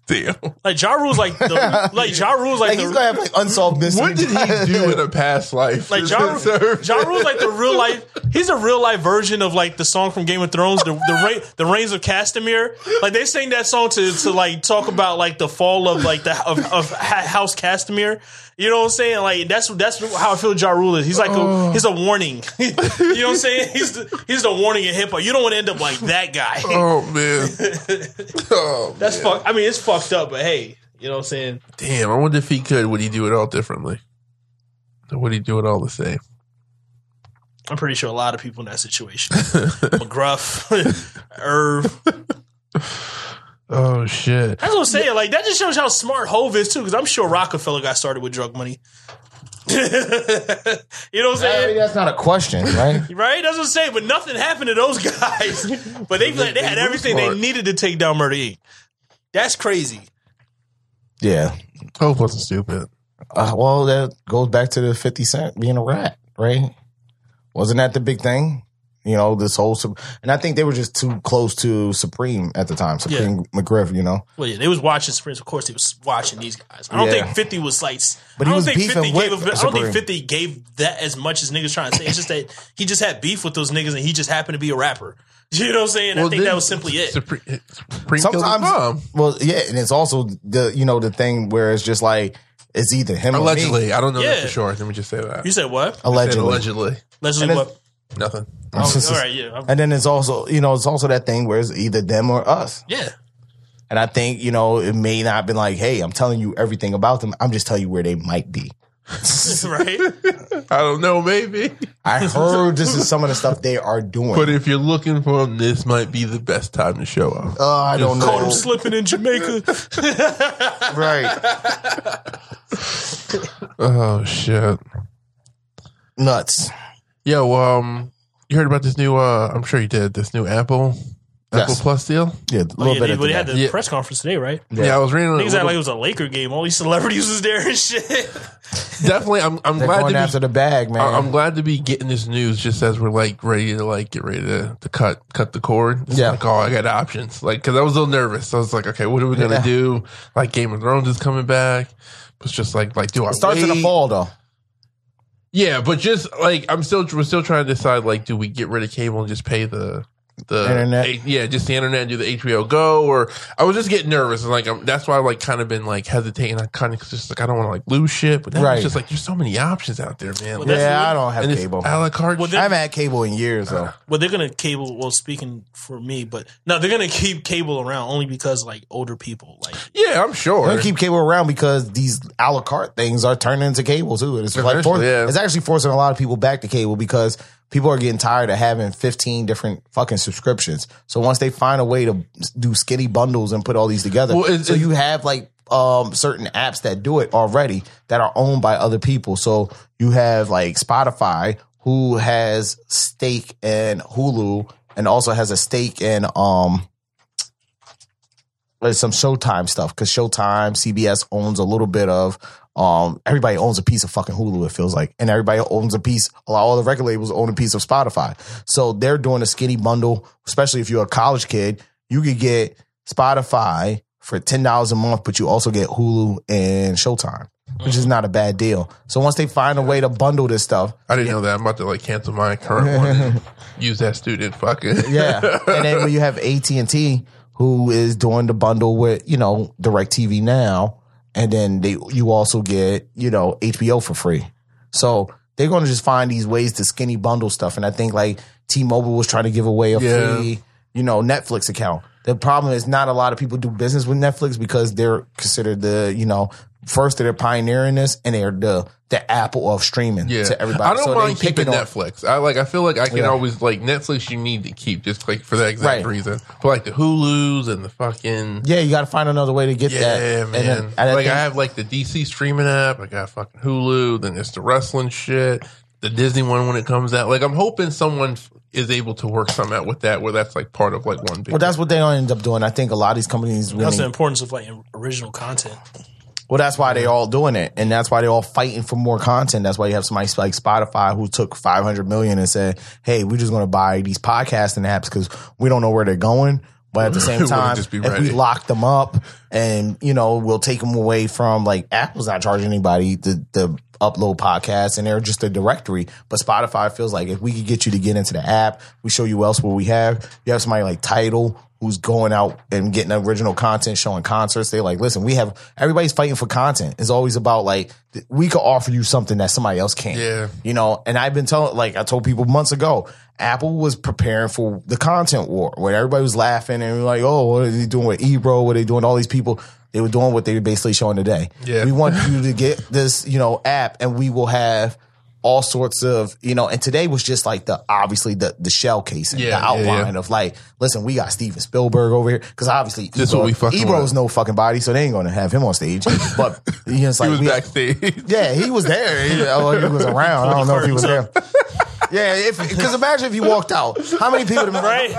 Damn. Like Ja Rule's like the like Ja Rule's like, Like the he's going to have like unsolved mysteries. What did he do in a past life? like to Ja, deserve ja? Rule's like the real life. He's a real life version of like the song from Game of Thrones, the the, Ra- the Rains of Castamere. Like they sang that song to to like talk about like the fall of like the of, of House Castamere. You know what I'm saying? Like that's that's how I feel. Ja Rule is. He's like a, oh. he's a warning. you know what I'm saying? He's the, he's the warning in hip hop. You don't want to end up like that guy. Oh man. oh, That's fuck. I mean, it's fucked up, but hey, you know what I'm saying? damn. I wonder if he could. Would he do it all differently? Or would he do it all the same? I'm pretty sure a lot of people in that situation. McGruff, Irv. Oh shit. That's what I'm saying. Like that just shows how smart Hov is too. Because I'm sure Roc-A-Fella got started with drug money. you know what I'm I mean, saying? that's not a question, right? Right? That's what I'm saying. But nothing happened to those guys. But they they, had everything smart. they needed to take down Murder Inc. That's crazy. Yeah. Hov wasn't stupid. Uh, well, that goes back to the 50 Cent being a rat, right? Wasn't that the big thing? You know, this whole, Sup- and I think they were just too close to Supreme at the time, Supreme McGriff, you know? Well, yeah, they was watching Supreme. Of course, they was watching these guys. I don't Yeah. think Fifty was like. But I he don't was think beefing Fifty with gave. A, I don't think Fifty gave that as much as niggas trying to say. It's just that he just had beef with those niggas, and he just happened to be a rapper. You know what I'm saying? I think then that was simply it. Supreme, eh, Supreme killed his Sometimes, mom. well, yeah, and it's also the, you know, the thing where it's just like, it's either him or me. Allegedly, I don't know that Yeah. for sure. Let me just say that. You said what? Said Allegedly. allegedly. Allegedly And what? Nothing. Oh, all right, yeah, And then it's also, you know, it's also that thing where it's either them or us. yeah. And I think, you know, it may not have been like, hey, I'm telling you everything about them. I'm just telling you where they might be. right. I don't know. Maybe. I heard this is some of the stuff they are doing. But if you're looking for them, this might be the best time to show up. uh, I don't know. Caught know. him slipping in Jamaica. Right. Oh shit. Nuts. Yo, um, you heard about this new? uh I'm sure you did. This new Apple Apple Yes. Plus deal. Yeah, a Oh, little yeah, bit they, at but they had back. the Yeah. press conference today, right? Yeah, I was reading. A Niggas act little, like it was a Laker game. All these celebrities was there and shit. definitely. I'm. I'm They're glad going to after be. the bag, man. I- I'm glad to be getting this news just as we're like ready to like get ready to, to cut cut the cord. It's Yeah. Like, oh, I got options. Like, cause I was a little nervous. I was like, okay, what are we gonna Yeah. do? Like, Game of Thrones is coming back. It's just like, like, do I it starts in the wait? fall, though. Yeah, but just like I'm still we're still trying to decide like do we get rid of cable and just pay the the Internet? A- yeah, just the internet and do the HBO Go or I was just getting nervous and like I'm, that's why I like kind of been like hesitating. I kind of just like I don't want to like lose shit, but then Right. it's just like there's so many options out there, man. Well, Yeah, what- I don't have and cable. a la carte. Well, I haven't had cable in years, though. Well, they're gonna cable. Well, speaking for me, but no, they're gonna keep cable around only because like older people, like yeah, I'm sure. They're gonna keep cable around because these a la carte things are turning into cable too. It's like for, yeah. it's actually forcing a lot of people back to cable because people are getting tired of having 15 different fucking subscriptions. So once they find a way to do skinny bundles and put all these together, Well, it's- so it's- you have like um certain apps that do it already that are owned by other people. So you have like Spotify who has stake in Hulu and also has a stake in um some Showtime stuff because Showtime, CBS owns a little bit of. Um, everybody owns a piece of fucking Hulu. It feels like, and everybody owns a piece. A lot all the record labels own a piece of Spotify. So they're doing a skinny bundle, especially if you're a college kid. You could get Spotify for ten dollars a month, but you also get Hulu and Showtime, which is not a bad deal. So once they find a way to bundle this stuff, I didn't know that. I'm about to like cancel my current one use that student. Fuck it. yeah, and then when you have AT and T, who is doing the bundle with you know DirecTV now, and then they you also get you know HBO for free. So they're going to just find these ways to skinny bundle stuff, and I think like T-Mobile was trying to give away a Yeah. free you know Netflix account. The problem is not a lot of people do business with Netflix because they're considered the you know first they're pioneering this and they're the the Apple of streaming Yeah, to everybody. I don't So they mind pick keeping it on- Netflix. I like. I feel like I can Yeah. always like Netflix. You need to keep just like for that exact Right. reason. But like the Hulu's and the fucking Yeah, you got to find another way to get yeah, that. And man. then- and I like think- I have like the DC streaming app. I got fucking Hulu. Then there's the wrestling shit. The Disney one when it comes out. Like I'm hoping someone is able to work something out with that where that's like part of like one big. Well, that's what they don't end up doing. I think a lot of these companies That's the importance of like original content. Well, that's why they're all doing it, and that's why they're all fighting for more content. That's why you have somebody like Spotify who took five hundred million and said, "Hey, we're just going to buy these podcasting apps because we don't know where they're going." But at the same time, if we lock them up and you know we'll take them away from like Apple's not charging anybody to, to upload podcasts and they're just a directory. But Spotify feels like if we could get you to get into the app, we show you else what we have. You have somebody like Tidal who's going out and getting original content, showing concerts. They're like, listen, we have everybody's fighting for content. It's always about like we could offer you something that somebody else can't. Yeah. You know, and I've been telling, like I told people months ago, Apple was preparing for the content war when everybody was laughing and like, oh, what are they doing with Ebro? What are they doing? All these people, they were doing what they were basically showing today. Yeah. We want you to get this, you know, app and we will have all sorts of, you know, and today was just like the, obviously the, the shell casing, Yeah, the yeah, yeah. outline of like, listen, we got Steven Spielberg over here. Cause obviously, This Ebro, what we fucking Ebro's with. no fucking body. So they ain't going to have him on stage, but you know, it's like, he was we- backstage. yeah, he was there. He, oh, he was around. I don't know if he was there. Yeah, if because imagine if you walked out. How many people? would Right?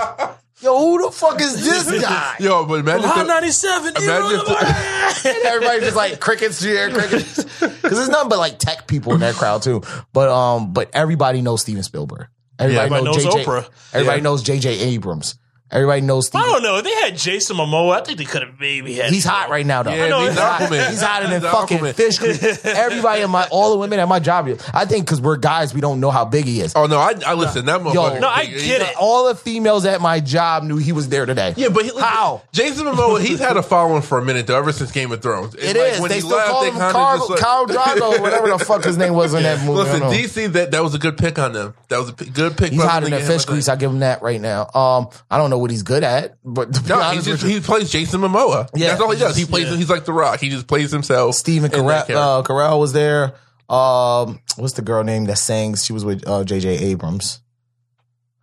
Yo, who the fuck is this guy? Yo, but imagine. Hot if the- 97. Imagine if the- And everybody just like crickets here, crickets. Because there's nothing but like tech people in that crowd too. But um, but everybody knows Steven Spielberg. Everybody, Everybody knows, knows JJ. Oprah. Everybody Yeah. knows JJ Abrams. Everybody knows I don't know. They had Jason Momoa, I think they could have maybe had. He's hot right now though. Yeah, know, he's he's hot. Aquaman. He's hotter than fucking Aquaman. fish. Creek. Everybody in my, all the women at my job. I think because we're guys, we don't know how big he is. Oh no, I, I listen. That motherfucker. No, I he- get it. All the females at my job knew he was there today. Yeah, but he, listen, How? Jason Momoa, he's had a following for a minute though, ever since Game of Thrones. It's It like is. when They he still left, call they him kinda Carl, just like- Khal Drogo, whatever the fuck his name was in that movie. I Listen, don't know. DC, that that was a good pick on them. That was a p- good pick. He's for hot them to that get him, fish I think. grease. I give him that right now. Um, I don't know what he's good at, but to be No, he's honest just he plays Jason Momoa. Yeah. that's all he does. He plays. Yeah. He's like The Rock. He just plays himself. Stephen in Carell, uh, Carell was there. Um, what's the girl name that sings? She was with uh, J.J. Abrams.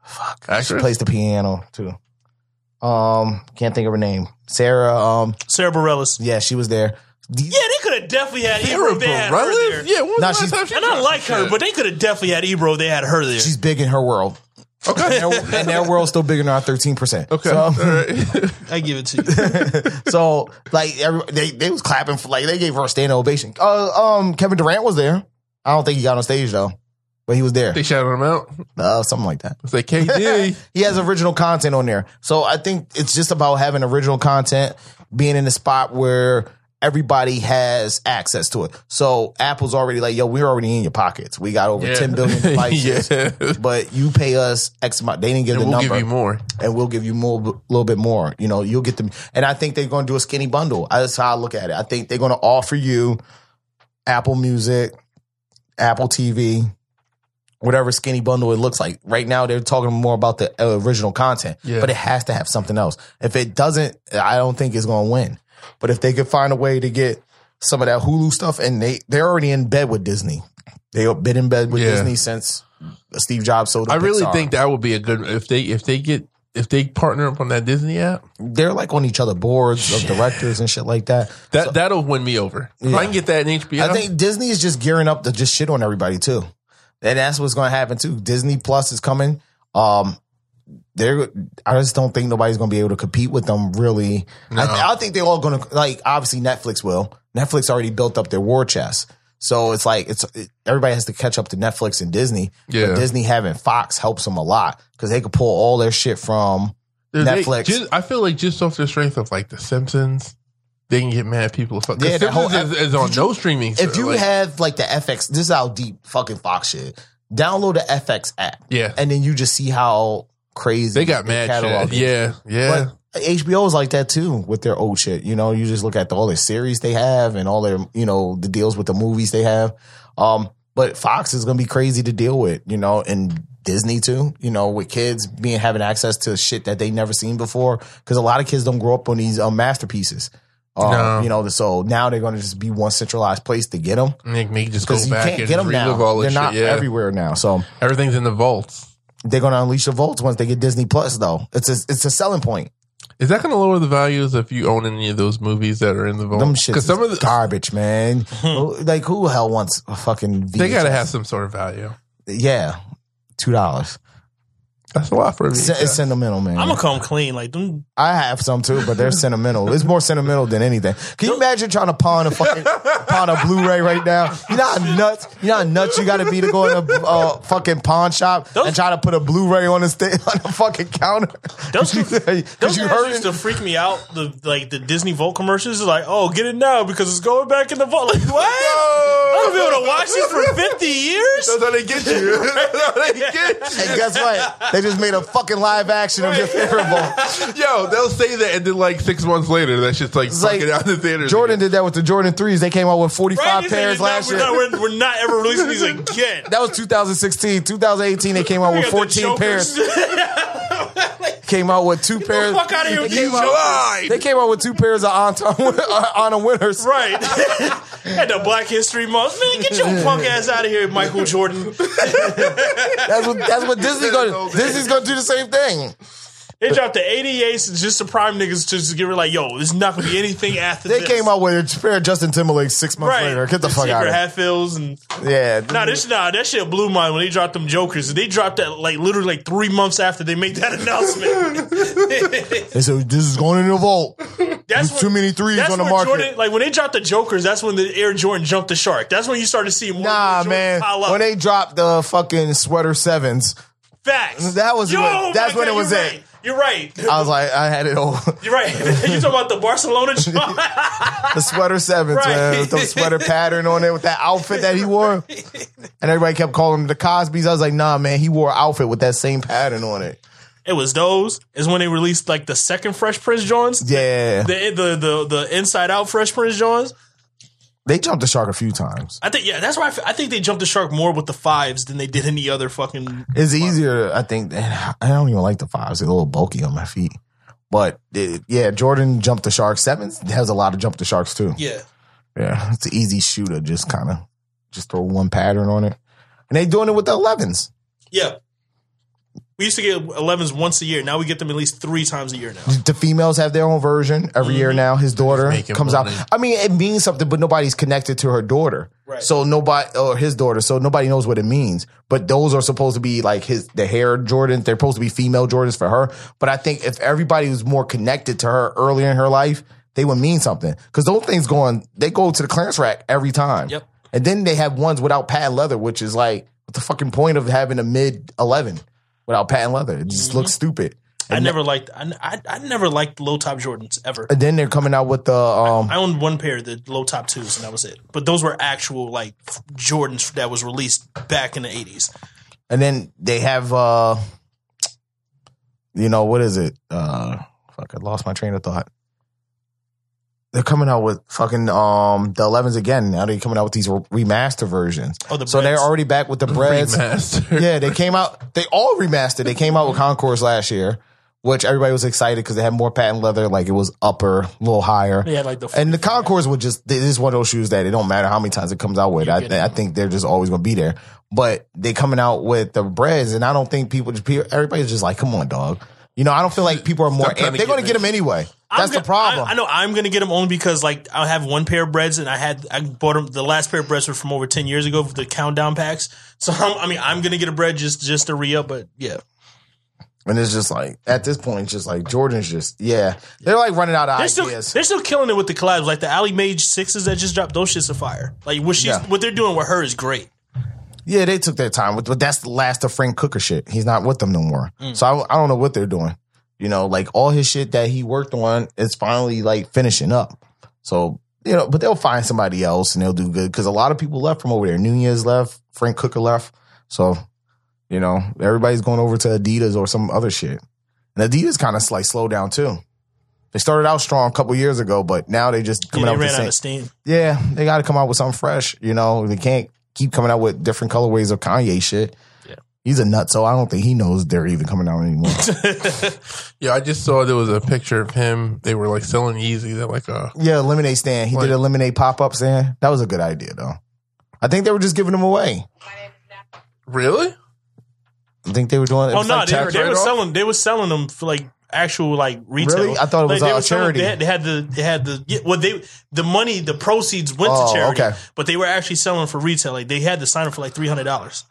Fuck. She plays the piano too. Um, can't think of her name. Sarah. Um, Sara Bareilles. yeah, she was there. Yeah, they could have definitely had Sarah Ebro. They had her there. Yeah, Nah, the she's- time she And I like her, shit? but they could have definitely had Ebro. They had her there. She's big in her world. Okay. And their, and their world's still bigger than our thirteen percent. Okay, So, all right. I give it to you. so like every, they they was clapping for like they gave her a standing ovation. Uh, um, Kevin Durant was there. I don't think he got on stage though, but he was there. they shouted him out. Uh, something like that. It's like KD. He has original content on there. So I think it's just about having original content, being in a spot where everybody has access to it. So Apple's already like, yo, we're already in your pockets. We got over Yeah. 10 billion devices. Yeah. But you pay us X amount. They didn't give and the we'll number. give you more. and we'll give you more, a little bit more. You know, you'll get them. And I think they're going to do a skinny bundle. That's how I look at it. I think they're going to offer you Apple Music, Apple TV, whatever skinny bundle it looks like. Right now, they're talking more about the uh, original content, Yeah. but it has to have something else. If it doesn't, I don't think it's going to win. But if they could find a way to get some of that Hulu stuff, and they they're already in bed with Disney. They've been in bed with Yeah. Disney since Steve Jobs sold. I really Pixar. think that would be a good if they if they get if they partner up on that Disney app. they're like on each other boards of directors and shit like that. That that'll win me over. If Yeah. I can get that in HBO. I think Disney is just gearing up to just shit on everybody too, and that's what's going to happen too. Disney Plus is coming. Um, they're. I just don't think nobody's going to be able to compete with them. Really, I, I think they're all going to like. Obviously, Netflix will. Netflix already built up their war chest, so it's like it's it, everybody has to catch up to Netflix and Disney. Yeah. But Disney having Fox helps them a lot because they could pull all their shit from They- Netflix. just- I feel like just off the strength of like The Simpsons they can get mad people. Fuck, Yeah, that whole Simpsons is, is on no streaming. If you like, have like the FX, this is how deep fucking Fox shit. Download the FX app. Yeah. and then you just see how crazy they got mad catalog shit. Yeah, yeah. But HBO is like that too with their old shit. You know, you just look at the, all the series they have and all their, you know, the deals with the movies they have. Um, but Fox is going to be crazy to deal with, you know, and Disney too, you know, with kids being having access to shit that they never seen before. Cause a lot of kids don't grow up on these um, masterpieces. Um, No. You know, so now they're going to just be one centralized place to get them Make me just go back and get them relive now. all They're this not. Yeah, everywhere now. So everything's in the vaults. They're going to unleash the vaults once they get Disney Plus though. It's a, it's a selling point. Is that going to lower the values if you own any of those movies that are in the vault? Them shits Because some of the garbage, man. like who the hell wants a fucking VHS? they got to have some sort of value. yeah, two dollars. That's a lot for a VHS. it's sentimental, man. I'm gonna come clean. Like, them, I have some too, but they're sentimental. It's more sentimental than anything. Can you imagine trying to pawn a fucking pawn a Blu-ray right now? You know how nuts, you know how nuts you got to be to go in a uh, fucking pawn shop and try to put a Blu-ray on the sta- on the fucking counter. Those- those you heard used to freak me out. The like the Disney Vault commercials is like, oh, get it now because it's going back in the vault. Like, what? I'm gonna be able to watch this for 50 years. That's how they get you. That's how they get you. And guess what? They just made a fucking live action of your favorite vault. Yo, they'll say that, and then like six months later, that shit's like It's like out the theaters. Jordan did that with the Jordan threes. They came out with forty Right? five He said, pairs "We're not- last we're year. not, we're, we're not ever releasing these again. That was 2016. 2018, they came out with 14 pairs. Came out with two pairs. fuck outta here with They came, out, Jokers. they came out with two pairs of Anton, Anna winners. right. at the Black History Month. Man, get your punk ass out of here, Michael Jordan. That's what that's what Disney's going. to Disney's going to do the same thing. They dropped the 88s just to prime niggas to just give it like, yo, there's not gonna be anything after this. They this. came out with a pair of Justin Timberlake six months right. later. Get the fuck Secret out of here. Hatfields and Yeah. Nah, this nah, that shit blew mine when they dropped them jokers. They dropped that like literally like three months after they made that announcement. They said this is going in the vault. that's There's too many threes that's on the when market. Jordan, like when they dropped the jokers, that's when the Air Jordan jumped the shark. That's when you started to see more. Nah, man. pile up. When they dropped the fucking sweater sevens, facts. that was Yo, when- that's my when it was you're right. You're right. I was like, I had it all. You're right. you talking about the Barcelona joint? the sweater sevens, Right. man, with the sweater pattern on it, with that outfit that he wore. And everybody kept calling him the Cosby's. I was like, nah, man, he wore an outfit with that same pattern on it. it was those. Is when they released like the second Fresh Prince joints. Yeah. The, the the the Inside Out Fresh Prince joints. They jumped the shark a few times. I think yeah, that's why I, f- I think they jumped the shark more with the fives than they did any other fucking. It's easier, I think. I don't even like the fives. They're a little bulky on my feet. But it, yeah, Jordan jumped the shark. Sevens has a lot of jump the sharks too. Yeah, Yeah. It's an easy shooter. Just kind of just throw one pattern on it. And they doing it with the 11s. yeah. We used to get 11s once a year. Now we get them at least three times a year now. The females have their own version every year now. His daughter comes money. out. I mean, it means something, but nobody's connected to her daughter. Right. So nobody or his daughter. So nobody knows what it means. But those are supposed to be like his the hair Jordans. They're supposed to be female Jordans for her. But I think if everybody was more connected to her earlier in her life, they would mean something. Because those things going, they go to the clearance rack every time. Yep. And then they have ones without patent leather, which is like what the fucking point of having a mid eleven without patent leather? It just looks stupid. I never liked. I, I, I never liked low top Jordans ever. And then they're coming out with the um I owned one pair, of the low top twos, and that was it. But those were actual like Jordans that was released back in the eighties. and then they have uh you know what is it? Uh fuck I lost my train of thought. They're coming out with fucking um the 11s again. Now they're coming out with these remaster versions. Oh, the so they're already back with the breads. Remaster. yeah, they came out. They all remastered. They came out with Concord last year, which everybody was excited because they had more patent leather. Like it was upper, a little higher. Yeah, like the And the Concord would just, this is one of those shoes that it don't matter how many times it comes out with. I, I think they're just always going to be there. But they coming out with the breads, and I don't think people, just people- everybody's just like, come on, dog. You know, I don't feel like people are more, Stop trying amped. they're going to get get them anyway. That's I'm the problem. I, I know I'm going to get them only because like I have one pair of breads and I had I bought them. The last pair of breads were from over ten years ago for the countdown packs. So I'm, I mean I'm going to get a bread just just to re up. But yeah, and it's just like, at this point, just like, Jordan's just, yeah. They're like running out of they're still ideas. they're still killing it with the collabs. Like the Aleali May sixes that just dropped. Those shits are fire. Like what she's Yeah. what they're doing with her is great. Yeah, they took their time, but that's the last of Frank Cooker shit. He's not with them no more. Mm. So I, I don't know what they're doing. You know, like all his shit that he worked on is finally like finishing up. So you know, but they'll find somebody else and they'll do good because a lot of people left from over there. Nunez left, Frank Cooker left, so you know everybody's going over to Adidas or some other shit. And Adidas kind of like slow down too. They started out strong a couple years ago, but now they just Yeah, coming they out with the same. steam. Yeah, they got to come out with something fresh. You know, they can't keep coming out with different colorways of Kanye shit. Yeah. He's a nut, so I don't think he knows they're even coming out anymore. Yeah, I just saw there was a picture of him. They were like selling Yeezys at like a. yeah, lemonade stand. He Like- did a lemonade pop up stand. That was a good idea, though. I think they were just giving them away. Really? I think they were doing. It Oh no, like they, tax they were write-off. selling. They were selling them for like actual like retail. Really? I thought it was, Like, they uh, were selling- charity. They had, they had the they had the yeah, well they the money the proceeds went Oh, to charity, okay. but they were actually selling for retail. Like they had to sign up for like three hundred dollars.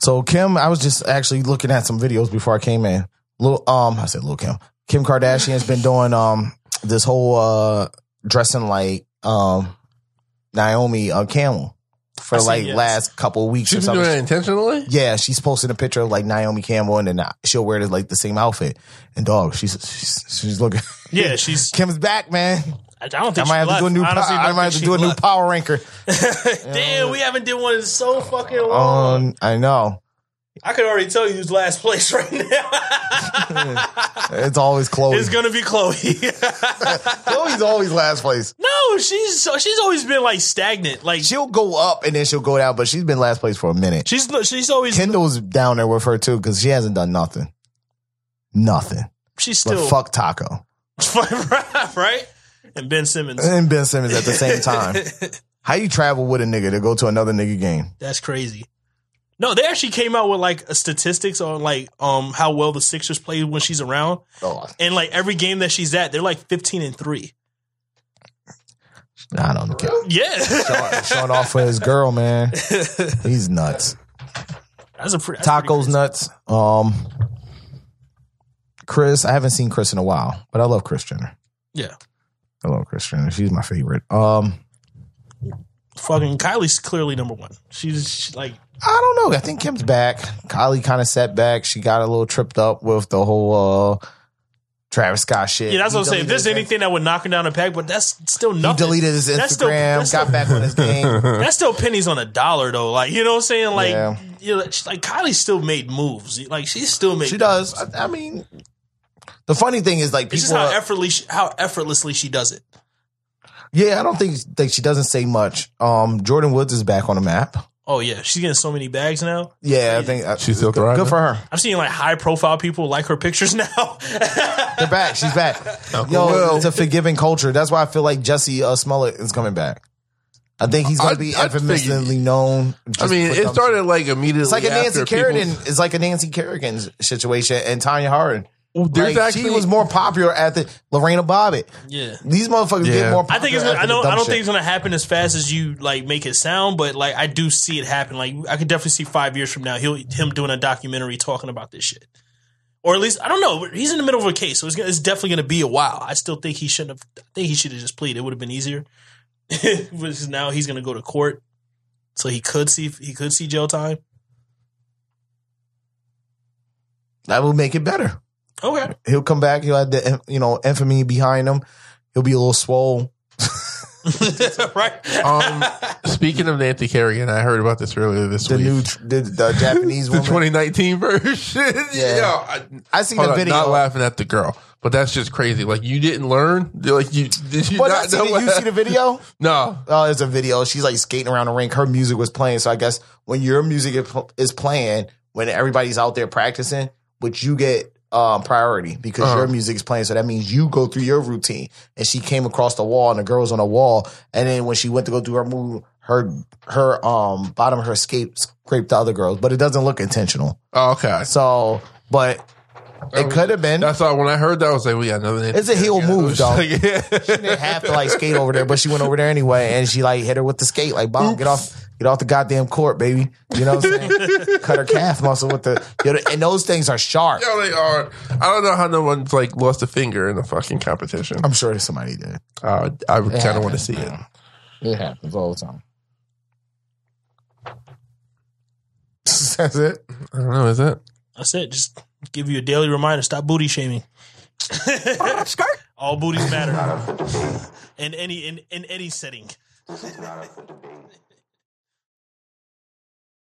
So Kim, I was just actually looking at some videos before I came in. Lil, um, I said Lil Kim. Kim Kardashian's been doing um this whole uh dressing like um Naomi uh, Campbell for I like yes. last couple of weeks or something. doing it intentionally. Yeah, she's posting a picture of like Naomi Campbell, and then she'll wear it like the same outfit. And dog, she's she's, she's looking. Yeah, she's. Kim's back, man. I don't I think might she have to do a new. Honestly, I might have to do a she new power ranker. Damn, we haven't did one in so fucking long. Um, I know I could already tell you who's last place right now. it's always Khloé. it's gonna be Khloé. Khloé's always last place. no, she's she's always been like stagnant. Like She'll go up and then she'll go down, but she's been last place for a minute. she's she's always Kendall's down there with her too because she hasn't done nothing. Nothing. she's But still fuck Taco Fuck Rap, right. And Ben Simmons. and Ben Simmons at the same time. How you travel with a nigga to go to another nigga game? That's crazy. No, they actually came out with like a statistics on like um how well the Sixers play when she's around, Oh, and like every game that she's at, they're like fifteen and three. I don't care. Yeah, Showing, showing off for his girl, man. He's nuts. that's a pretty that's Taco's nuts. Um, Kris, I haven't seen Kris in a while, but I love Kris Jenner. Yeah, I love Kris Jenner. She's my favorite. Um, fucking Kylie's clearly number one. She's she, like I don't know. I think Kim's back. Kylie kind of set back. She got a little tripped up with the whole uh, Travis Scott shit. yeah. That's He what I'm saying. If there's anything that would knock him down a peg, but that's still he nothing. deleted his Instagram, That's still- that's got still- back on his game. That's still pennies on a dollar though. Like you know what I'm saying? Like Yeah. you know, like Kylie still made moves. Like she still made. She does. I, I mean, the funny thing is like It's just how are- effortlessly how effortlessly she does it. yeah, I don't think like she doesn't say much. Um, Jordyn Woods is back on the map. Oh yeah, she's getting so many bags now. Yeah, I think uh, She's still good, thriving? good for her. I'm seeing like high profile people like her pictures now. They're back. She's back. Yo, Well- it's a forgiving culture. That's why I feel like Jussie uh, Smollett is coming back. I think he's going to be I infamously known. I mean, it started shit. like immediately. It's like a Nancy Kerrigan. It's like a Nancy Kerrigan situation and Tonya Hardin. There's Like, actually she was more popular at the Lorena Bobbitt. yeah. These motherfuckers Yeah. get more. I think it's. Gonna, I the don't. I don't shit. think it's gonna happen as fast as you like make it sound, but like I do see it happen. Like I could definitely see five years from now, he'll him doing a documentary talking about this shit, or at least I don't know. He's in the middle of a case, so it's, gonna, it's definitely gonna be a while. I still think he shouldn't have. I think he should have just pleaded. It would have been easier. Because now he's gonna go to court, so he could see he could see jail time. that will make it better. Okay, He'll come back. He'll have the you know infamy behind him. He'll be a little swole. right. Um, speaking of Nancy Kerrigan, I heard about this earlier this week. The week. new tr- the, the Japanese the woman. 2019 version. Yeah. Yo, I, I seen the on, video. Not laughing at the girl, but that's just crazy. Like you didn't learn. Like you did you But not seen know? it. what- you see the video? no. Oh, there's a video. She's like skating around the rink. Her music was playing. So I guess when your music is is playing, when everybody's out there practicing, but you get um, priority because Uh-huh. your music is playing. So that means you go through your routine. And she came across the wall, and the girl was on the wall. And then when she went to go do her move, her her um bottom of her skate scraped the other girls, but it doesn't look intentional. Oh, okay. So, but it could have been. That's all. When I heard that, I was like, "We got another." It's a heel move, dog. like, yeah. She didn't have to like skate over there, but she went over there anyway, and she like hit her with the skate, like, "Bomb, get off, get off the goddamn court, baby." You know what I'm saying? Cut her calf muscle with the, you know, and those things are sharp. Yo, they are. I don't know how no one's like lost a finger in the fucking competition. I'm sure that somebody did. Uh, I kind of want to see it. It happens all the time. That's it. I don't know. Is it? That's it. Just give you a daily reminder. Stop booty shaming. All booties matter Not up for debate. in any in, in any setting.